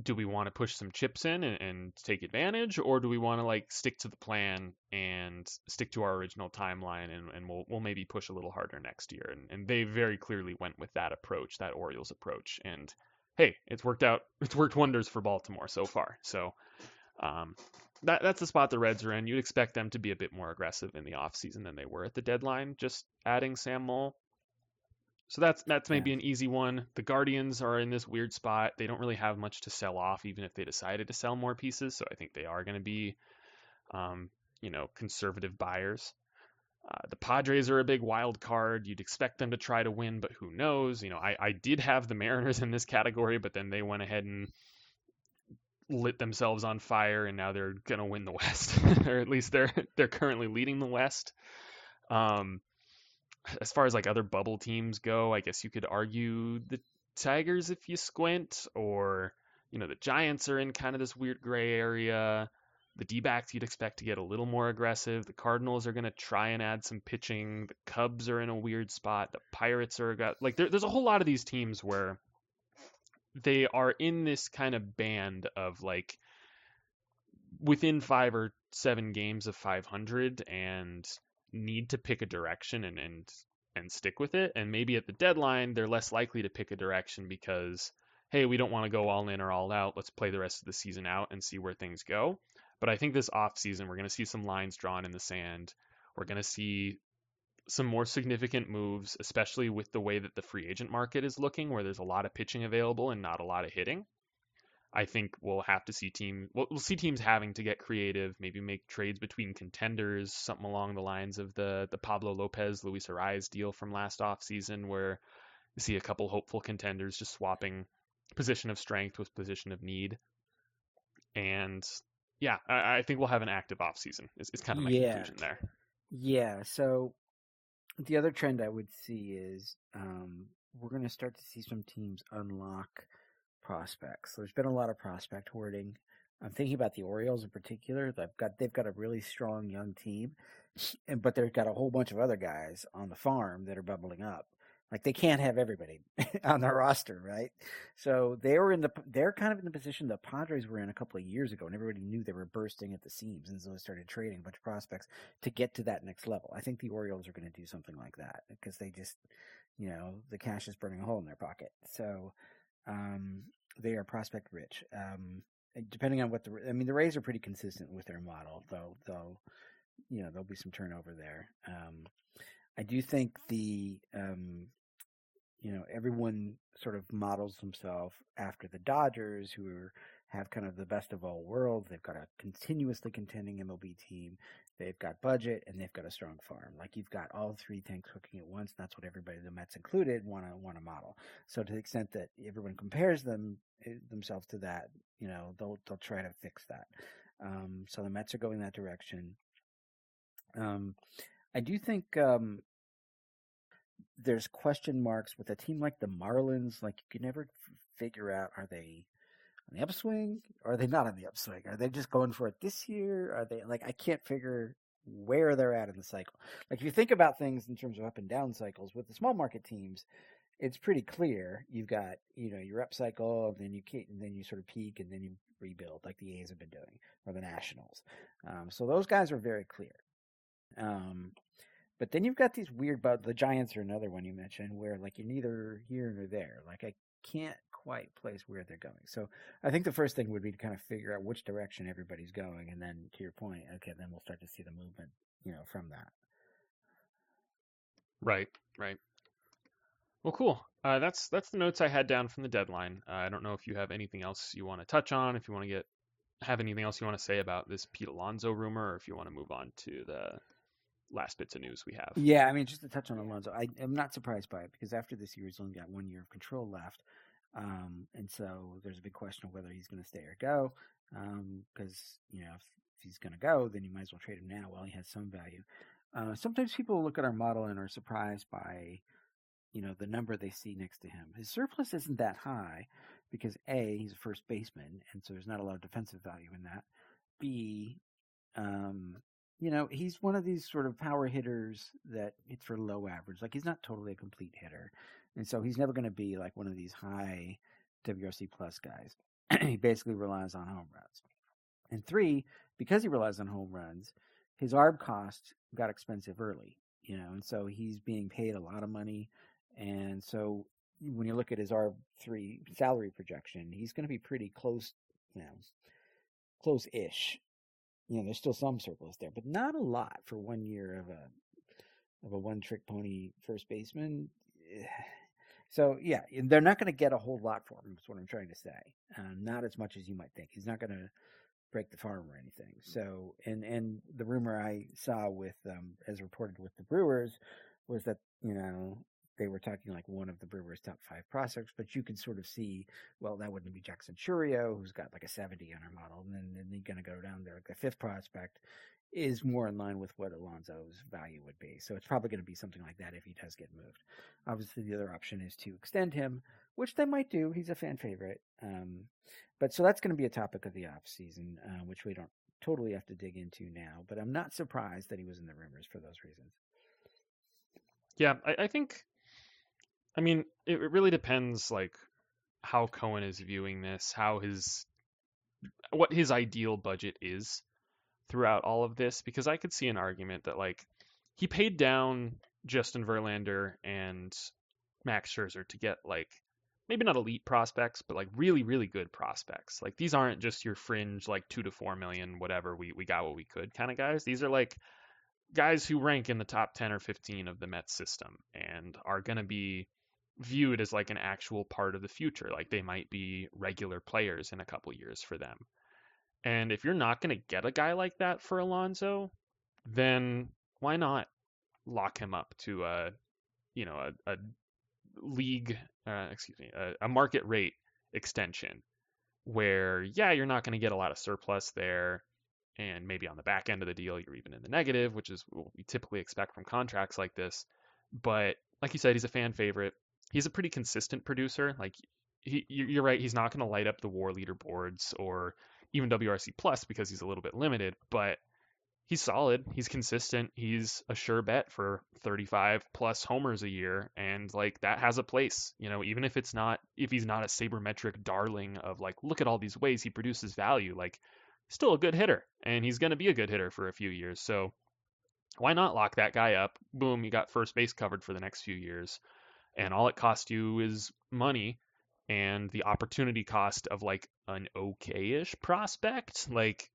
S1: do we want to push some chips in and, and, take advantage or do we want to like stick to the plan and stick to our original timeline and, and we'll, we'll maybe push a little harder next year? And, and they very clearly went with that approach that orioles approach. And hey it's worked out it's worked wonders for baltimore so far. So um, that, that's the spot the reds are in. You'd expect them to be a bit more aggressive in the offseason than they were at the deadline. Just adding sam so that's that's maybe yeah. an easy one. The Guardians are in this weird spot. They don't really have much to sell off, even if they decided to sell more pieces. So I think they are going to be, um, you know, conservative buyers. Uh, the Padres are a big wild card. You'd expect them to try to win, but who knows? You know, I, I did have the Mariners in this category, but then they went ahead and lit themselves on fire, and now they're gonna win the West, or at least they're they're currently leading the West. Um, as far as like other bubble teams go, I guess you could argue the Tigers if you squint, or you know the Giants are in kind of this weird gray area. The D-backs you'd expect to get a little more aggressive. The Cardinals are going to try and add some pitching. The Cubs are in a weird spot. The Pirates are got like there, there's a whole lot of these teams where they are in this kind of band of like within five or seven games of 500 and need to pick a direction and and and stick with it. And maybe at the deadline, they're less likely to pick a direction because, hey, we don't want to go all in or all out. Let's play the rest of the season out and see where things go. But I think this off season, we're going to see some lines drawn in the sand. We're going to see some more significant moves, especially with the way that the free agent market is looking, where there's a lot of pitching available and not a lot of hitting. I think we'll have to see team we'll, we'll see teams having to get creative, maybe make trades between contenders, something along the lines of the the Pablo Lopez Luis Arraez deal from last offseason where you see a couple hopeful contenders just swapping position of strength with position of need. And yeah, I, I think we'll have an active offseason. Is, is kind of my yeah. conclusion there.
S2: Yeah. So the other trend I would see is um, we're going to start to see some teams unlock prospects. There's been a lot of prospect hoarding. I'm thinking about the Orioles in particular. They've got they've got a really strong young team, and but they've got a whole bunch of other guys on the farm that are bubbling up. Like they can't have everybody on their roster, right? So they were in the they're kind of in the position the Padres were in a couple of years ago, and everybody knew they were bursting at the seams, and so they started trading a bunch of prospects to get to that next level. I think the Orioles are going to do something like that because they just, you know, the cash is burning a hole in their pocket. So um, they are prospect rich. Um, depending on what the I mean, the Rays are pretty consistent with their model, though. Though you know there'll be some turnover there. Um, I do think the um, you know everyone sort of models themselves after the Dodgers, who are, have kind of the best of all worlds. They've got a continuously contending MLB team. They've got budget and they've got a strong farm. Like you've got all three things cooking at once. that's what everybody, the Mets included, want to want to model. So to the extent that everyone compares them eh, themselves to that, you know, they'll they'll try to fix that. Um, so the Mets are going that direction. Um, I do think um, there's question marks with a team like the Marlins. Like you can never f- figure out are they on the upswing or are they not on the upswing? Are they just going for it this year? Are they like I can't figure where they're at in the cycle. Like if you think about things in terms of up and down cycles with the small market teams, it's pretty clear. You've got you know your up cycle, and then you can't, and then you sort of peak, and then you rebuild, like the A's have been doing, or the Nationals. Um, so those guys are very clear. Um, but then you've got these weird, but the Giants are another one you mentioned, where like you're neither here nor there. Like I can't quite place where they're going. So I think the first thing would be to kind of figure out which direction everybody's going, and then to your point, okay, then we'll start to see the movement, you know, from that.
S1: Right, right. Well, cool. Uh, that's that's the notes I had down from the deadline. Uh, I don't know if you have anything else you want to touch on, if you want to get have anything else you want to say about this Pete Alonso rumor, or if you want to move on to the last bits of news we have.
S2: Yeah, I mean, just to touch on Alonso, I am not surprised by it because after this year, he's only got one year of control left. Um, and so there's a big question of whether he's going to stay or go. Because um, you know, if, if he's going to go, then you might as well trade him now while he has some value. Uh, sometimes people look at our model and are surprised by, you know, the number they see next to him. His surplus isn't that high because a he's a first baseman, and so there's not a lot of defensive value in that. B, um, you know, he's one of these sort of power hitters that hits for low average. Like he's not totally a complete hitter, and so he's never going to be like one of these high WRC plus guys. he basically relies on home runs. And three, because he relies on home runs, his ARB cost got expensive early, you know, and so he's being paid a lot of money. And so when you look at his ARB three salary projection, he's going to be pretty close, you know, close ish. You know, there's still some surplus there, but not a lot for one year of a of a one trick pony first baseman. So yeah, they're not going to get a whole lot for him. Is what I'm trying to say. Uh, not as much as you might think. He's not going to break the farm or anything. So, and and the rumor I saw with um, as reported with the Brewers was that you know they were talking like one of the Brewers' top five prospects, but you could sort of see, well, that wouldn't be Jackson Chourio, who's got like a 70 on our model, and then, then you're going to go down there. Like the fifth prospect is more in line with what Alonso's value would be. So it's probably going to be something like that if he does get moved. Obviously, the other option is to extend him, which they might do. He's a fan favorite. Um, but so that's going to be a topic of the off season, uh, which we don't totally have to dig into now. But I'm not surprised that he was in the rumors for those reasons.
S1: Yeah, I, I think. I mean, it, really depends, like how Cohen is viewing this, how his what his ideal budget is throughout all of this, because I could see an argument that like he paid down Justin Verlander and Max Scherzer to get like maybe not elite prospects, but like really, really good prospects. Like these aren't just your fringe, like two to four million, whatever, we, we got what we could kind of guys. These are like guys who rank in the top 10 or 15 of the Mets system and are going to be viewed as like an actual part of the future. Like they might be regular players in a couple years for them. And if you're not going to get a guy like that for Alonso, then why not lock him up to a, you know, a, a league, uh, excuse me, a, a market rate extension where, yeah, you're not going to get a lot of surplus there. And maybe on the back end of the deal, you're even in the negative, which is what we typically expect from contracts like this. But like you said, he's a fan favorite. He's a pretty consistent producer. Like he, you're right, he's not going to light up the WAR leaderboards or even WRC plus because he's a little bit limited. But he's solid. He's consistent. He's a sure bet for 35 plus homers a year. And like that has a place, you know, even if it's not, if he's not a sabermetric darling of like, look at all these ways he produces value, like still a good hitter and he's going to be a good hitter for a few years. So why not lock that guy up? Boom, you got first base covered for the next few years. And all it costs you is money and the opportunity cost of like an okay-ish prospect. Like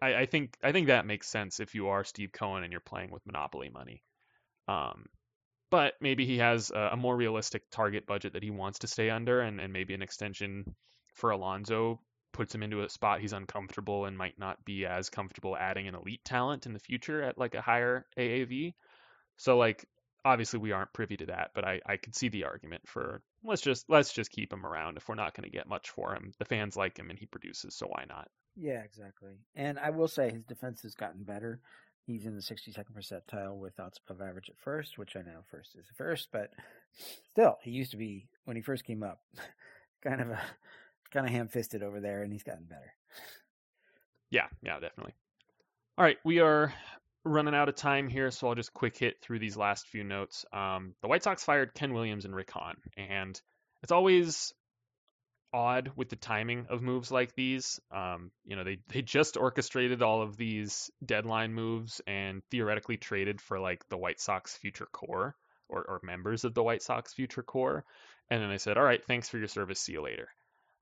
S1: I, I, think I think that makes sense if you are Steve Cohen and you're playing with monopoly money. Um, but maybe he has a, a, more realistic target budget that he wants to stay under, and, and maybe an extension for Alonso puts him into a spot he's uncomfortable and might not be as comfortable adding an elite talent in the future at like a higher AAV. So like obviously we aren't privy to that, but I, I could see the argument for let's just let's just keep him around if we're not going to get much for him. The fans like him and he produces, so why not?
S2: Yeah, exactly. And I will say his defense has gotten better. He's in the 62nd percentile with outs above average at first, which I know first is first, but still, he used to be when he first came up, kind of a kind of ham-fisted over there, and he's gotten better.
S1: Yeah, yeah, definitely. All right, we are running out of time here, so I'll just quick hit through these last few notes. Um, the White Sox fired Ken Williams and Rick Hahn, and it's always odd with the timing of moves like these. Um, you know, they they just orchestrated all of these deadline moves and theoretically traded for like the White Sox future core or, or members of the White Sox future core, and then they said, "All right, thanks for your service. See you later."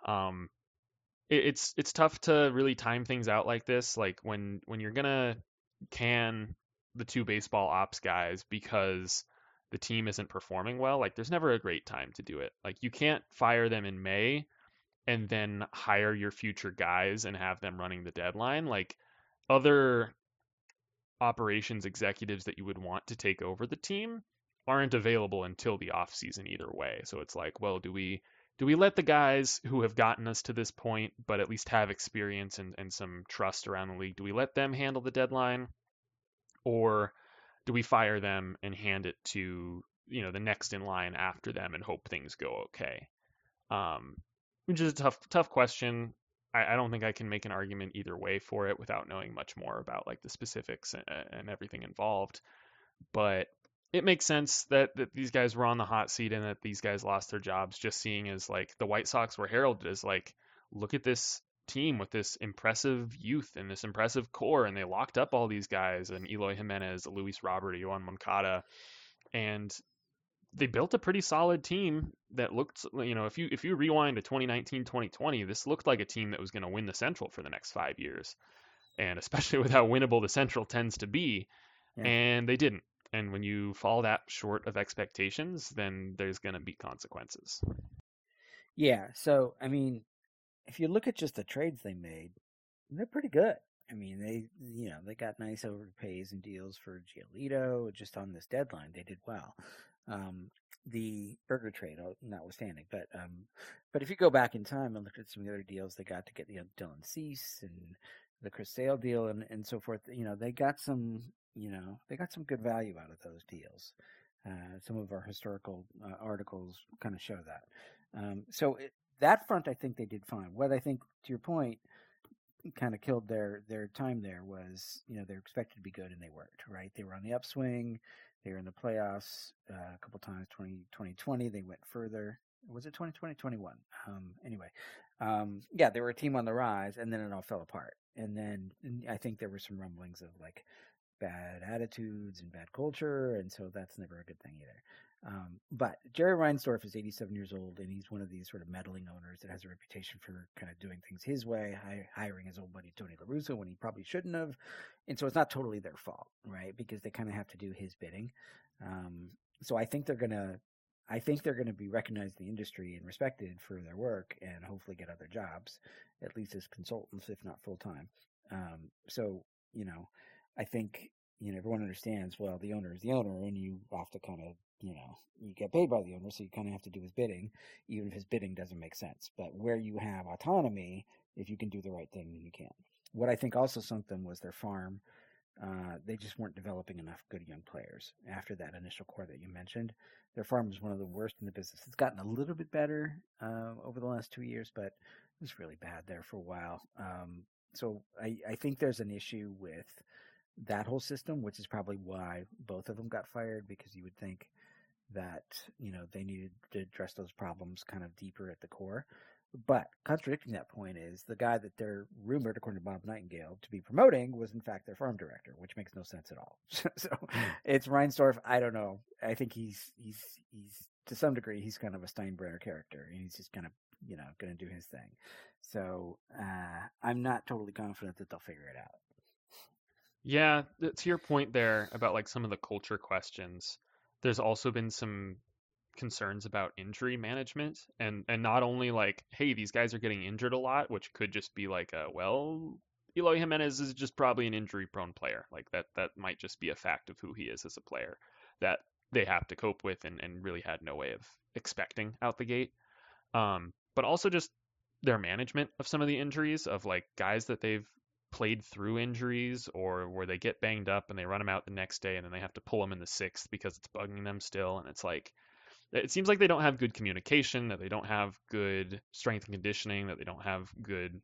S1: Um, it, it's it's tough to really time things out like this. Like when when you're gonna can the two baseball ops guys because the team isn't performing well, like there's never a great time to do it. Like you can't fire them in May and then hire your future guys and have them running the deadline. Like other operations executives that you would want to take over the team aren't available until the off season either way. So it's like, well, do we do we let the guys who have gotten us to this point, but at least have experience and, and some trust around the league, do we let them handle the deadline? Or do we fire them and hand it to, you know, the next in line after them and hope things go okay? Um, which is a tough, tough question. I, I, don't think I can make an argument either way for it without knowing much more about like the specifics and, and everything involved. But it makes sense that, that these guys were on the hot seat and that these guys lost their jobs just seeing as like the White Sox were heralded as like look at this team with this impressive youth and this impressive core and they locked up all these guys and Eloy Jimenez, Luis Robert, Yoan Moncada and they built a pretty solid team that looked you know if you if you rewind to 2019 2020 this looked like a team that was going to win the central for the next 5 years and especially with how winnable the central tends to be yeah. and they didn't and when you fall that short of expectations, then there's going to be consequences.
S2: Yeah. So, I mean, if you look at just the trades they made, they're pretty good. I mean, they, you know, they got nice overpays and deals for Giolito just on this deadline. They did well. Um, the Burger trade, uh, notwithstanding, but um, but if you go back in time and look at some of the other deals they got to get, you know, Dylan Cease and the Chris Sale deal and and so forth, you know, they got some you know, they got some good value out of those deals. Uh, some of our historical uh, articles kind of show that. Um, so it, that front, I think they did fine. What I think, to your point, kind of killed their their time there was, you know, they're expected to be good and they weren't. Right? They were on the upswing. They were in the playoffs uh, a couple times. 20, 2020, they went further. Was it 2020, 21? Um, anyway, um, yeah, they were a team on the rise, and then it all fell apart. And then I think there were some rumblings of like bad attitudes and bad culture, and so that's never a good thing either. Um, but Jerry Reinsdorf is 87 years old, and he's one of these sort of meddling owners that has a reputation for kind of doing things his way, hiring his old buddy Tony La Russa when he probably shouldn't have, and so it's not totally their fault, right? Because they kind of have to do his bidding. Um, so I think they're gonna, I think they're gonna be recognized in the industry and respected for their work, and hopefully get other jobs, at least as consultants, if not full time. Um, so you know, I think you know everyone understands. Well, the owner is the owner, and you have to kind of you know you get paid by the owner, so you kind of have to do his bidding, even if his bidding doesn't make sense. But where you have autonomy, if you can do the right thing, you can. What I think also something was their farm. Uh, they just weren't developing enough good young players after that initial core that you mentioned. Their farm was one of the worst in the business. It's gotten a little bit better uh, over the last two years, but it was really bad there for a while. Um, so I, I think there's an issue with that whole system, which is probably why both of them got fired because you would think that, you know, they needed to address those problems kind of deeper at the core. But contradicting that point is the guy that they're rumored, according to Bob Nightingale, to be promoting was in fact their farm director, which makes no sense at all. so it's Reinsdorf. I don't know. I think he's he's he's to some degree he's kind of a Steinbrenner character, and he's just kind of you know going to do his thing. So uh, I'm not totally confident that they'll figure it out.
S1: Yeah, to your point there about like some of the culture questions, there's also been some concerns about injury management and and not only like hey these guys are getting injured a lot which could just be like a well Eloy Jimenez is just probably an injury prone player. Like that that might just be a fact of who he is as a player that they have to cope with and, and really had no way of expecting out the gate. Um, but also just their management of some of the injuries of like guys that they've played through injuries or where they get banged up and they run them out the next day and then they have to pull them in the sixth because it's bugging them still. And it's like, it seems like they don't have good communication, that they don't have good strength and conditioning, that they don't have good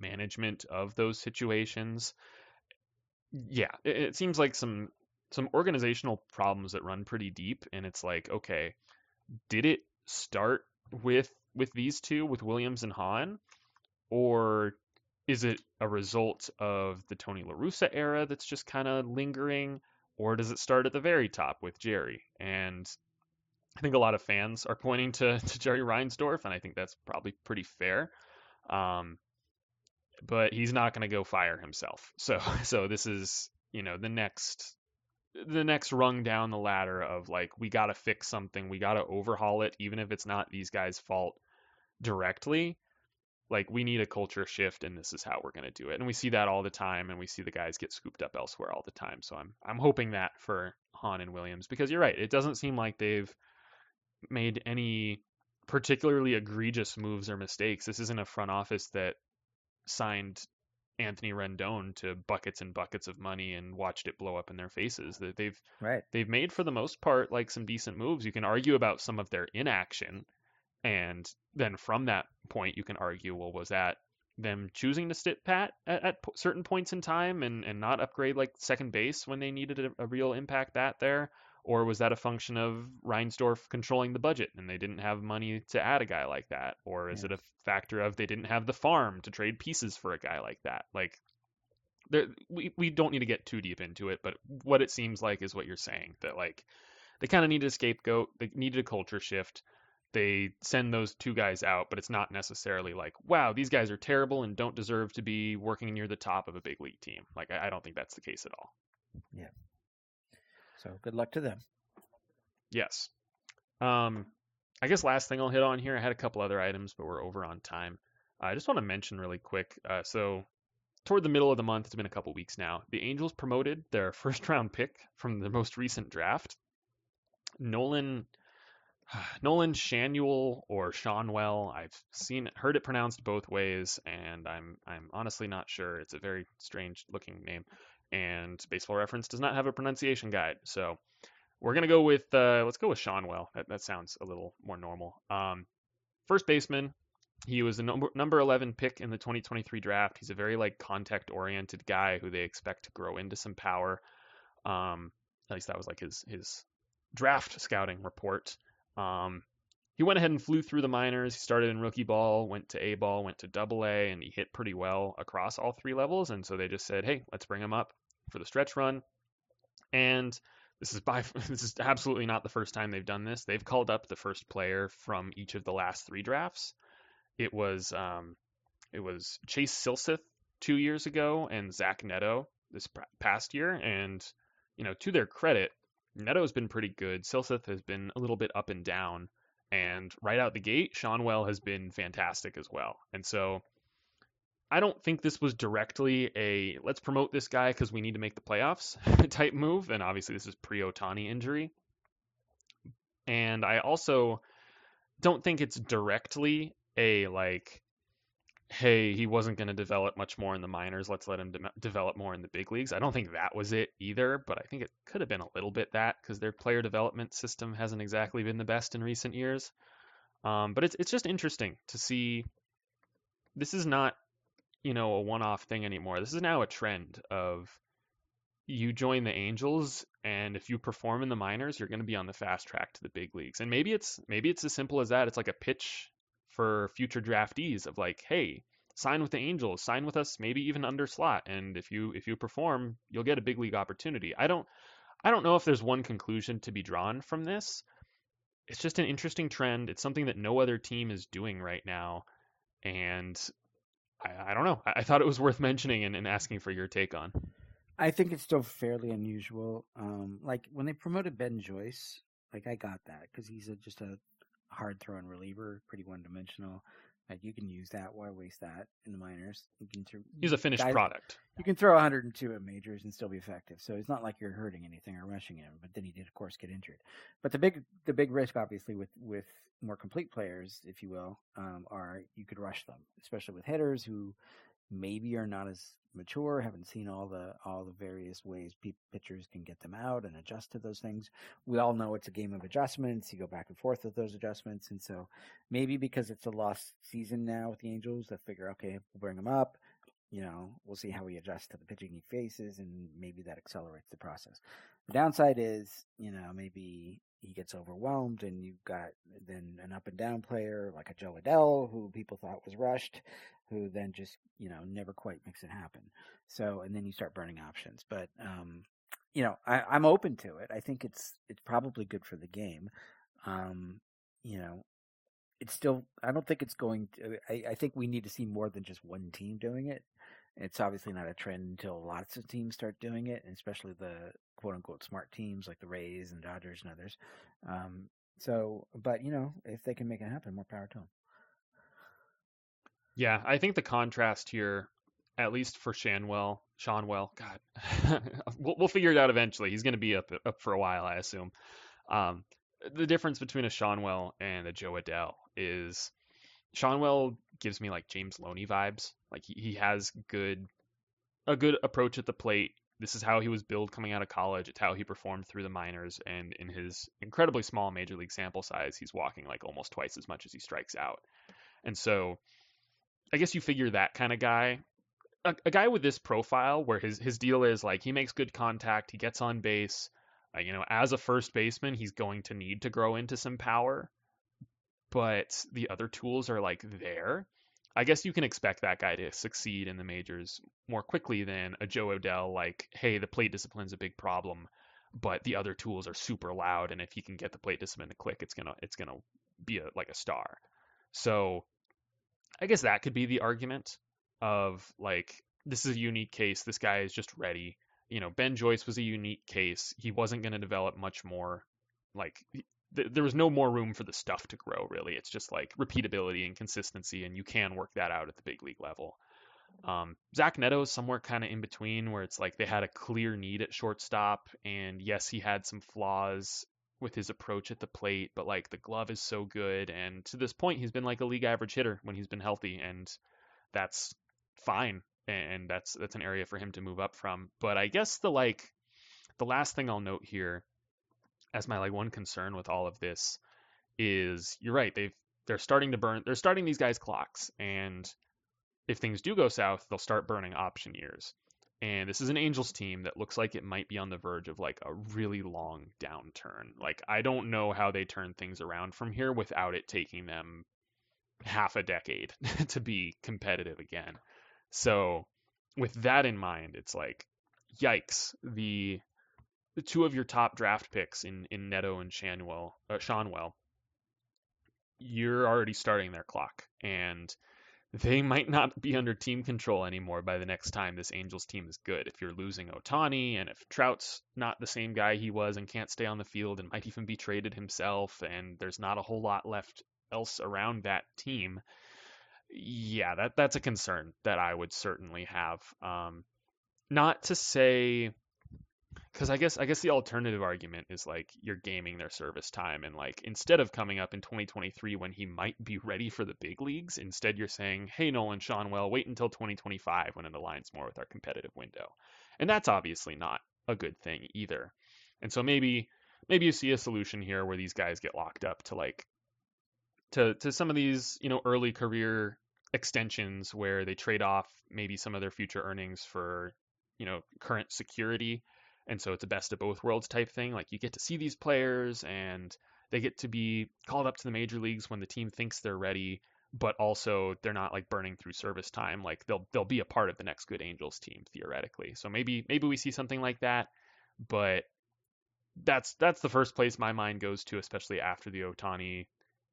S1: management of those situations. Yeah, it, it seems like some some organizational problems that run pretty deep and it's like, okay, did it start with with these two, with Williams and Hahn? Or is it a result of the Tony La Russa era that's just kind of lingering, or does it start at the very top with Jerry? And I think a lot of fans are pointing to, to Jerry Reinsdorf, and I think that's probably pretty fair. Um, but he's not going to go fire himself. So so this is you know the next the next rung down the ladder of like we got to fix something, we got to overhaul it, even if it's not these guys' fault directly like we need a culture shift and this is how we're going to do it and we see that all the time and we see the guys get scooped up elsewhere all the time so i'm i'm hoping that for hahn and williams because you're right it doesn't seem like they've made any particularly egregious moves or mistakes. This isn't a front office that signed Anthony Rendon to buckets and buckets of money and watched it blow up in their faces. That they've
S2: right.
S1: they've made for the most part like some decent moves. You can argue about some of their inaction, and then from that point you can argue, well, was that them choosing to sit pat at, at certain points in time and, and not upgrade like second base when they needed a, a real impact bat there? Or was that a function of Reinsdorf controlling the budget and they didn't have money to add a guy like that? Or is yeah. it a factor of they didn't have the farm to trade pieces for a guy like that? Like, there, we, we don't need to get too deep into it, but what it seems like is what you're saying that, like, they kind of needed a scapegoat, they needed a culture shift. They send those two guys out, but it's not necessarily like, wow, these guys are terrible and don't deserve to be working near the top of a big league team. Like, I, I don't think that's the case at all.
S2: Yeah. So good luck to them.
S1: Yes. Um, I guess last thing I'll hit on here. I had a couple other items, but we're over on time. I just want to mention really quick. Uh, so toward the middle of the month, it's been a couple weeks now. The Angels promoted their first round pick from the most recent draft, Nolan. Nolan Schanuel or Seanwell. I've seen heard it pronounced both ways, and I'm I'm honestly not sure. It's a very strange looking name and Baseball Reference does not have a pronunciation guide. So we're gonna go with uh, let's go with Seanwell. That, that sounds a little more normal. Um, first baseman. He was the number number 11 pick in the 2023 draft. He's a very like contact oriented guy who they expect to grow into some power. Um, at least that was like his his draft scouting report. Um, he went ahead and flew through the minors. He started in rookie ball, went to A ball, went to double A, and he hit pretty well across all three levels. And so they just said, hey, let's bring him up for the stretch run. And this is by this is absolutely not the first time they've done this. They've called up the first player from each of the last three drafts. It was um, it was Chase Silseth two years ago and Zach Neto this past year. And you know, to their credit, Neto's been pretty good. Silseth has been a little bit up and down. And right out the gate, Seanwell has been fantastic as well. And so I don't think this was directly a let's promote this guy because we need to make the playoffs type move. And obviously, this is pre Ohtani injury. And I also don't think it's directly a like, hey, he wasn't going to develop much more in the minors. Let's let him de- develop more in the big leagues. I don't think that was it either, but I think it could have been a little bit that because their player development system hasn't exactly been the best in recent years. Um, but it's it's just interesting to see. This is not you know, a one-off thing anymore. This is now a trend of you join the Angels and if you perform in the minors, you're going to be on the fast track to the big leagues. And maybe it's maybe it's as simple as that. It's like a pitch for future draftees of like, "Hey, sign with the Angels, sign with us maybe even under slot and if you if you perform, you'll get a big league opportunity." I don't I don't know if there's one conclusion to be drawn from this. It's just an interesting trend. It's something that no other team is doing right now. And I, I don't know. I, I, thought it was worth mentioning and, and, asking for your take on.
S2: I think it's still fairly unusual. Um, like when they promoted Ben Joyce, like I got that because he's a, just a hard throwing reliever, pretty one dimensional. Like you can use that. Why waste that in the minors? You can th-
S1: He's a finished guys, product.
S2: You can throw 102 at majors and still be effective. So it's not like you're hurting anything or rushing him. But then he did, of course, get injured. But the big the big risk, obviously, with with more complete players, if you will, um, are you could rush them, especially with hitters who maybe are not as mature, haven't seen all the all the various ways pe- pitchers can get them out and adjust to those things. We all know it's a game of adjustments. You go back and forth with those adjustments, and so maybe because it's a lost season now with the Angels, they figure, okay, we'll bring them up. You know, we'll see how he adjusts to the pitching he faces, and maybe that accelerates the process. The downside is, you know, maybe he gets overwhelmed, and you've got then an up and down player like a Jo Adell, who people thought was rushed, who then just you know never quite makes it happen. So, and then you start burning options. But um, you know, I, I'm open to it. I think it's it's probably good for the game. Um, you know, it's still. I don't think it's going. To, I, I think we need to see more than just one team doing it. It's obviously not a trend until lots of teams start doing it, and especially the quote unquote smart teams like the Rays and Dodgers and others. Um, so, but you know, if they can make it happen, more power to them.
S1: Yeah, I think the contrast here, at least for Shanwell, Seanwell, God, we'll, we'll figure it out eventually. He's going to be up up for a while, I assume. Um, the difference between a Schanuel and a Jo Adell is Schanuel gives me like James Loney vibes. Like he, he has good a good approach at the plate. This is how he was billed coming out of college. It's how he performed through the minors. And in his incredibly small major league sample size, he's walking like almost twice as much as he strikes out. And so I guess you figure that kind of guy, a, a guy with this profile where his, his deal is like he makes good contact, he gets on base. Uh, you know, as a first baseman, he's going to need to grow into some power, but the other tools are like there. I guess you can expect that guy to succeed in the majors more quickly than a Jo Adell, Like, hey, the plate discipline's a big problem, but the other tools are super loud, and if he can get the plate discipline to click, it's gonna it's gonna be a, like a star. So, I guess that could be the argument of like this is a unique case. This guy is just ready. You know, Ben Joyce was a unique case. He wasn't going to develop much more. Like th- there was no more room for the stuff to grow really. It's just like repeatability and consistency and you can work that out at the big league level. Um, Zach Neto is somewhere kind of in between where it's like they had a clear need at shortstop and yes he had some flaws with his approach at the plate but like the glove is so good and to this point he's been like a league average hitter when he's been healthy and that's fine and that's that's an area for him to move up from. But I guess the like the last thing I'll note here as my like one concern with all of this is you're right they've they're starting to burn they're starting these guys clocks and if things do go south they'll start burning option years. And this is an angels team that looks like it might be on the verge of like a really long downturn. Like i don't know how they turn things around from here without it taking them half a decade to be competitive again. So with that in mind it's like yikes the the two of your top draft picks in in Neto and Shanwell, uh, you're already starting their clock, and they might not be under team control anymore by the next time this Angels team is good. If you're losing Ohtani, and if Trout's not the same guy he was and can't stay on the field and might even be traded himself, and there's not a whole lot left else around that team, yeah, that that's a concern that I would certainly have. Um, not to say because I guess I guess the alternative argument is like you're gaming their service time and like instead of coming up in 2023 when he might be ready for the big leagues, instead you're saying, "Hey Nolan Schanuel, wait until 2025 when it aligns more with our competitive window." And that's obviously not a good thing either. And so maybe maybe you see a solution here where these guys get locked up to like to to some of these, you know, early career extensions where they trade off maybe some of their future earnings for, you know, current security and so it's a best of both worlds type thing. Like you get to see these players and they get to be called up to the major leagues when the team thinks they're ready, but also they're not like burning through service time. Like they'll they'll be a part of the next good Angels team theoretically. So maybe maybe we see something like that, but that's that's the first place my mind goes to, especially after the Ohtani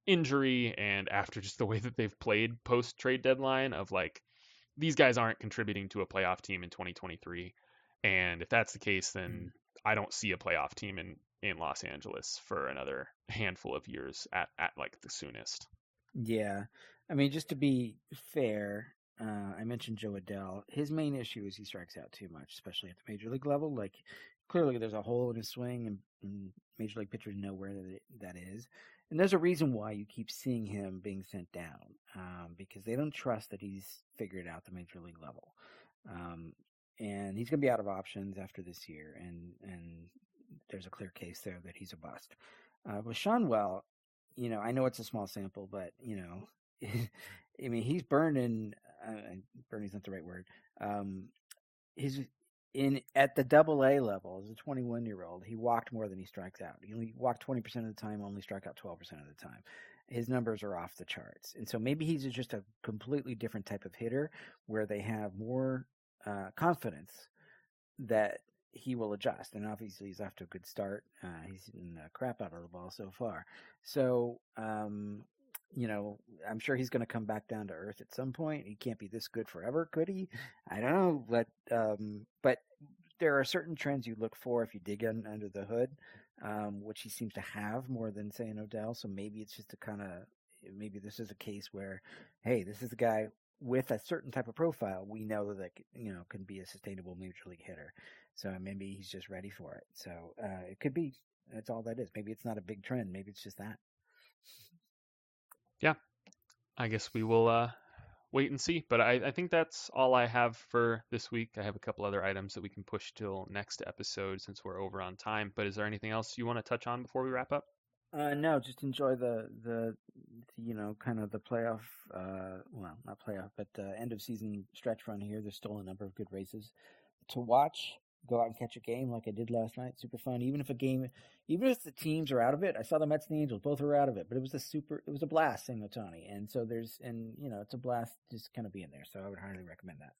S1: injury and after just the way that they've played post trade deadline of like these guys aren't contributing to a playoff team in 2023. And if that's the case, then mm. I don't see a playoff team in, in Los Angeles for another handful of years at, at like the soonest.
S2: Yeah. I mean, just to be fair, uh, I mentioned Jo Adell. His main issue is he strikes out too much, especially at the major league level. Like, clearly there's a hole in his swing, and, and major league pitchers know where that, that is. And there's a reason why you keep seeing him being sent down, um, because they don't trust that he's figured out the major league level. Um, and he's going to be out of options after this year, and and there's a clear case there that he's a bust. Uh, with Schanuel, you know, I know it's a small sample, but you know, I mean, he's burning. Uh, burning's not the right word. Um, he's in at the double A level as a 21 year old. He walked more than he strikes out. He only walked 20 percent of the time, only struck out 12 percent of the time. His numbers are off the charts, and so maybe he's just a completely different type of hitter where they have more uh, confidence that he will adjust. And obviously, he's off to a good start. Uh, he's hitting the crap out of the ball so far. So, um, you know, I'm sure he's going to come back down to earth at some point. He can't be this good forever, could he? I don't know, but um, but there are certain trends you look for if you dig in, under the hood, um, which he seems to have more than say an Adell. So maybe it's just a kind of maybe this is a case where, hey, this is the guy with a certain type of profile, we know that you know can be a sustainable major league hitter. So maybe he's just ready for it. So uh, it could be That's all that is. Maybe it's not a big trend. Maybe it's just that.
S1: Yeah, I guess we will uh, wait and see. But I, I think that's all I have for this week. I have a couple other items that we can push till next episode since we're over on time. But is there anything else you want to touch on before we wrap up?
S2: Uh, no, just enjoy the, the, the you know kind of the playoff. Uh, well, not playoff, but uh, end of season stretch run here. There's still a number of good races to watch. Go out and catch a game like I did last night. Super fun. Even if a game, even if the teams are out of it, I saw the Mets and the Angels both were out of it, but it was a super. It was a blast seeing Ohtani, and so there's and you know it's a blast just kind of being there. So I would highly recommend that.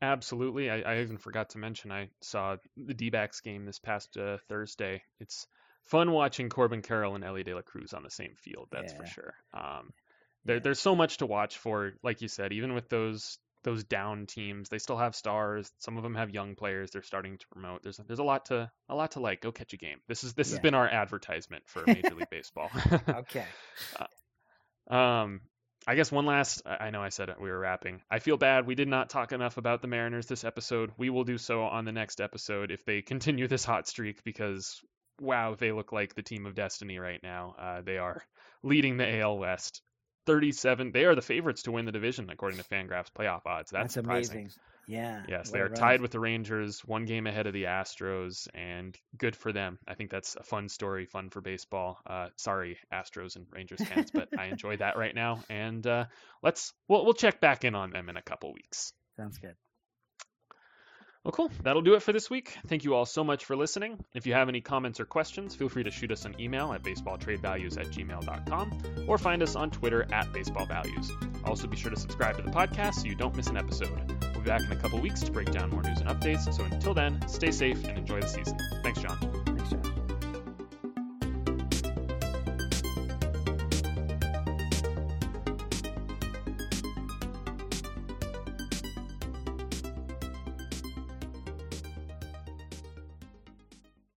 S1: Absolutely. I, I even forgot to mention I saw the D backs game this past uh, Thursday. It's fun watching Corbin Carroll and Elly De La Cruz on the same field. That's yeah. for sure. Um, there, there's so much to watch for. Like you said, even with those those down teams, they still have stars. Some of them have young players they're starting to promote. There's there's a lot to a lot to like. Go catch a game. This is this yeah. has been our advertisement for Major League Baseball.
S2: okay.
S1: Uh, um, I guess one last. I know I said we were wrapping. I feel bad we did not talk enough about the Mariners this episode. We will do so on the next episode if they continue this hot streak because wow, they look like the team of destiny right now. Uh, they are leading the AL West. 37. They are the favorites to win the division according to Fangraphs playoff odds. That's, That's surprising.
S2: amazing. Yeah.
S1: Yes, they are tied with the Rangers, one game ahead of the Astros, and good for them. I think that's a fun story, fun for baseball. Uh, sorry, Astros and Rangers fans, but I enjoy that right now. And uh, let's we'll we'll check back in on them in a couple weeks.
S2: Sounds good.
S1: Well, cool. That'll do it for this week. Thank you all so much for listening. If you have any comments or questions, feel free to shoot us an email at baseballtradevalues at gmail.com or find us on Twitter at baseballvalues. Also, be sure to subscribe to the podcast so you don't miss an episode. We'll be back in a couple weeks to break down more news and updates. So until then, stay safe and enjoy the season. Thanks, John.
S2: Thanks, John.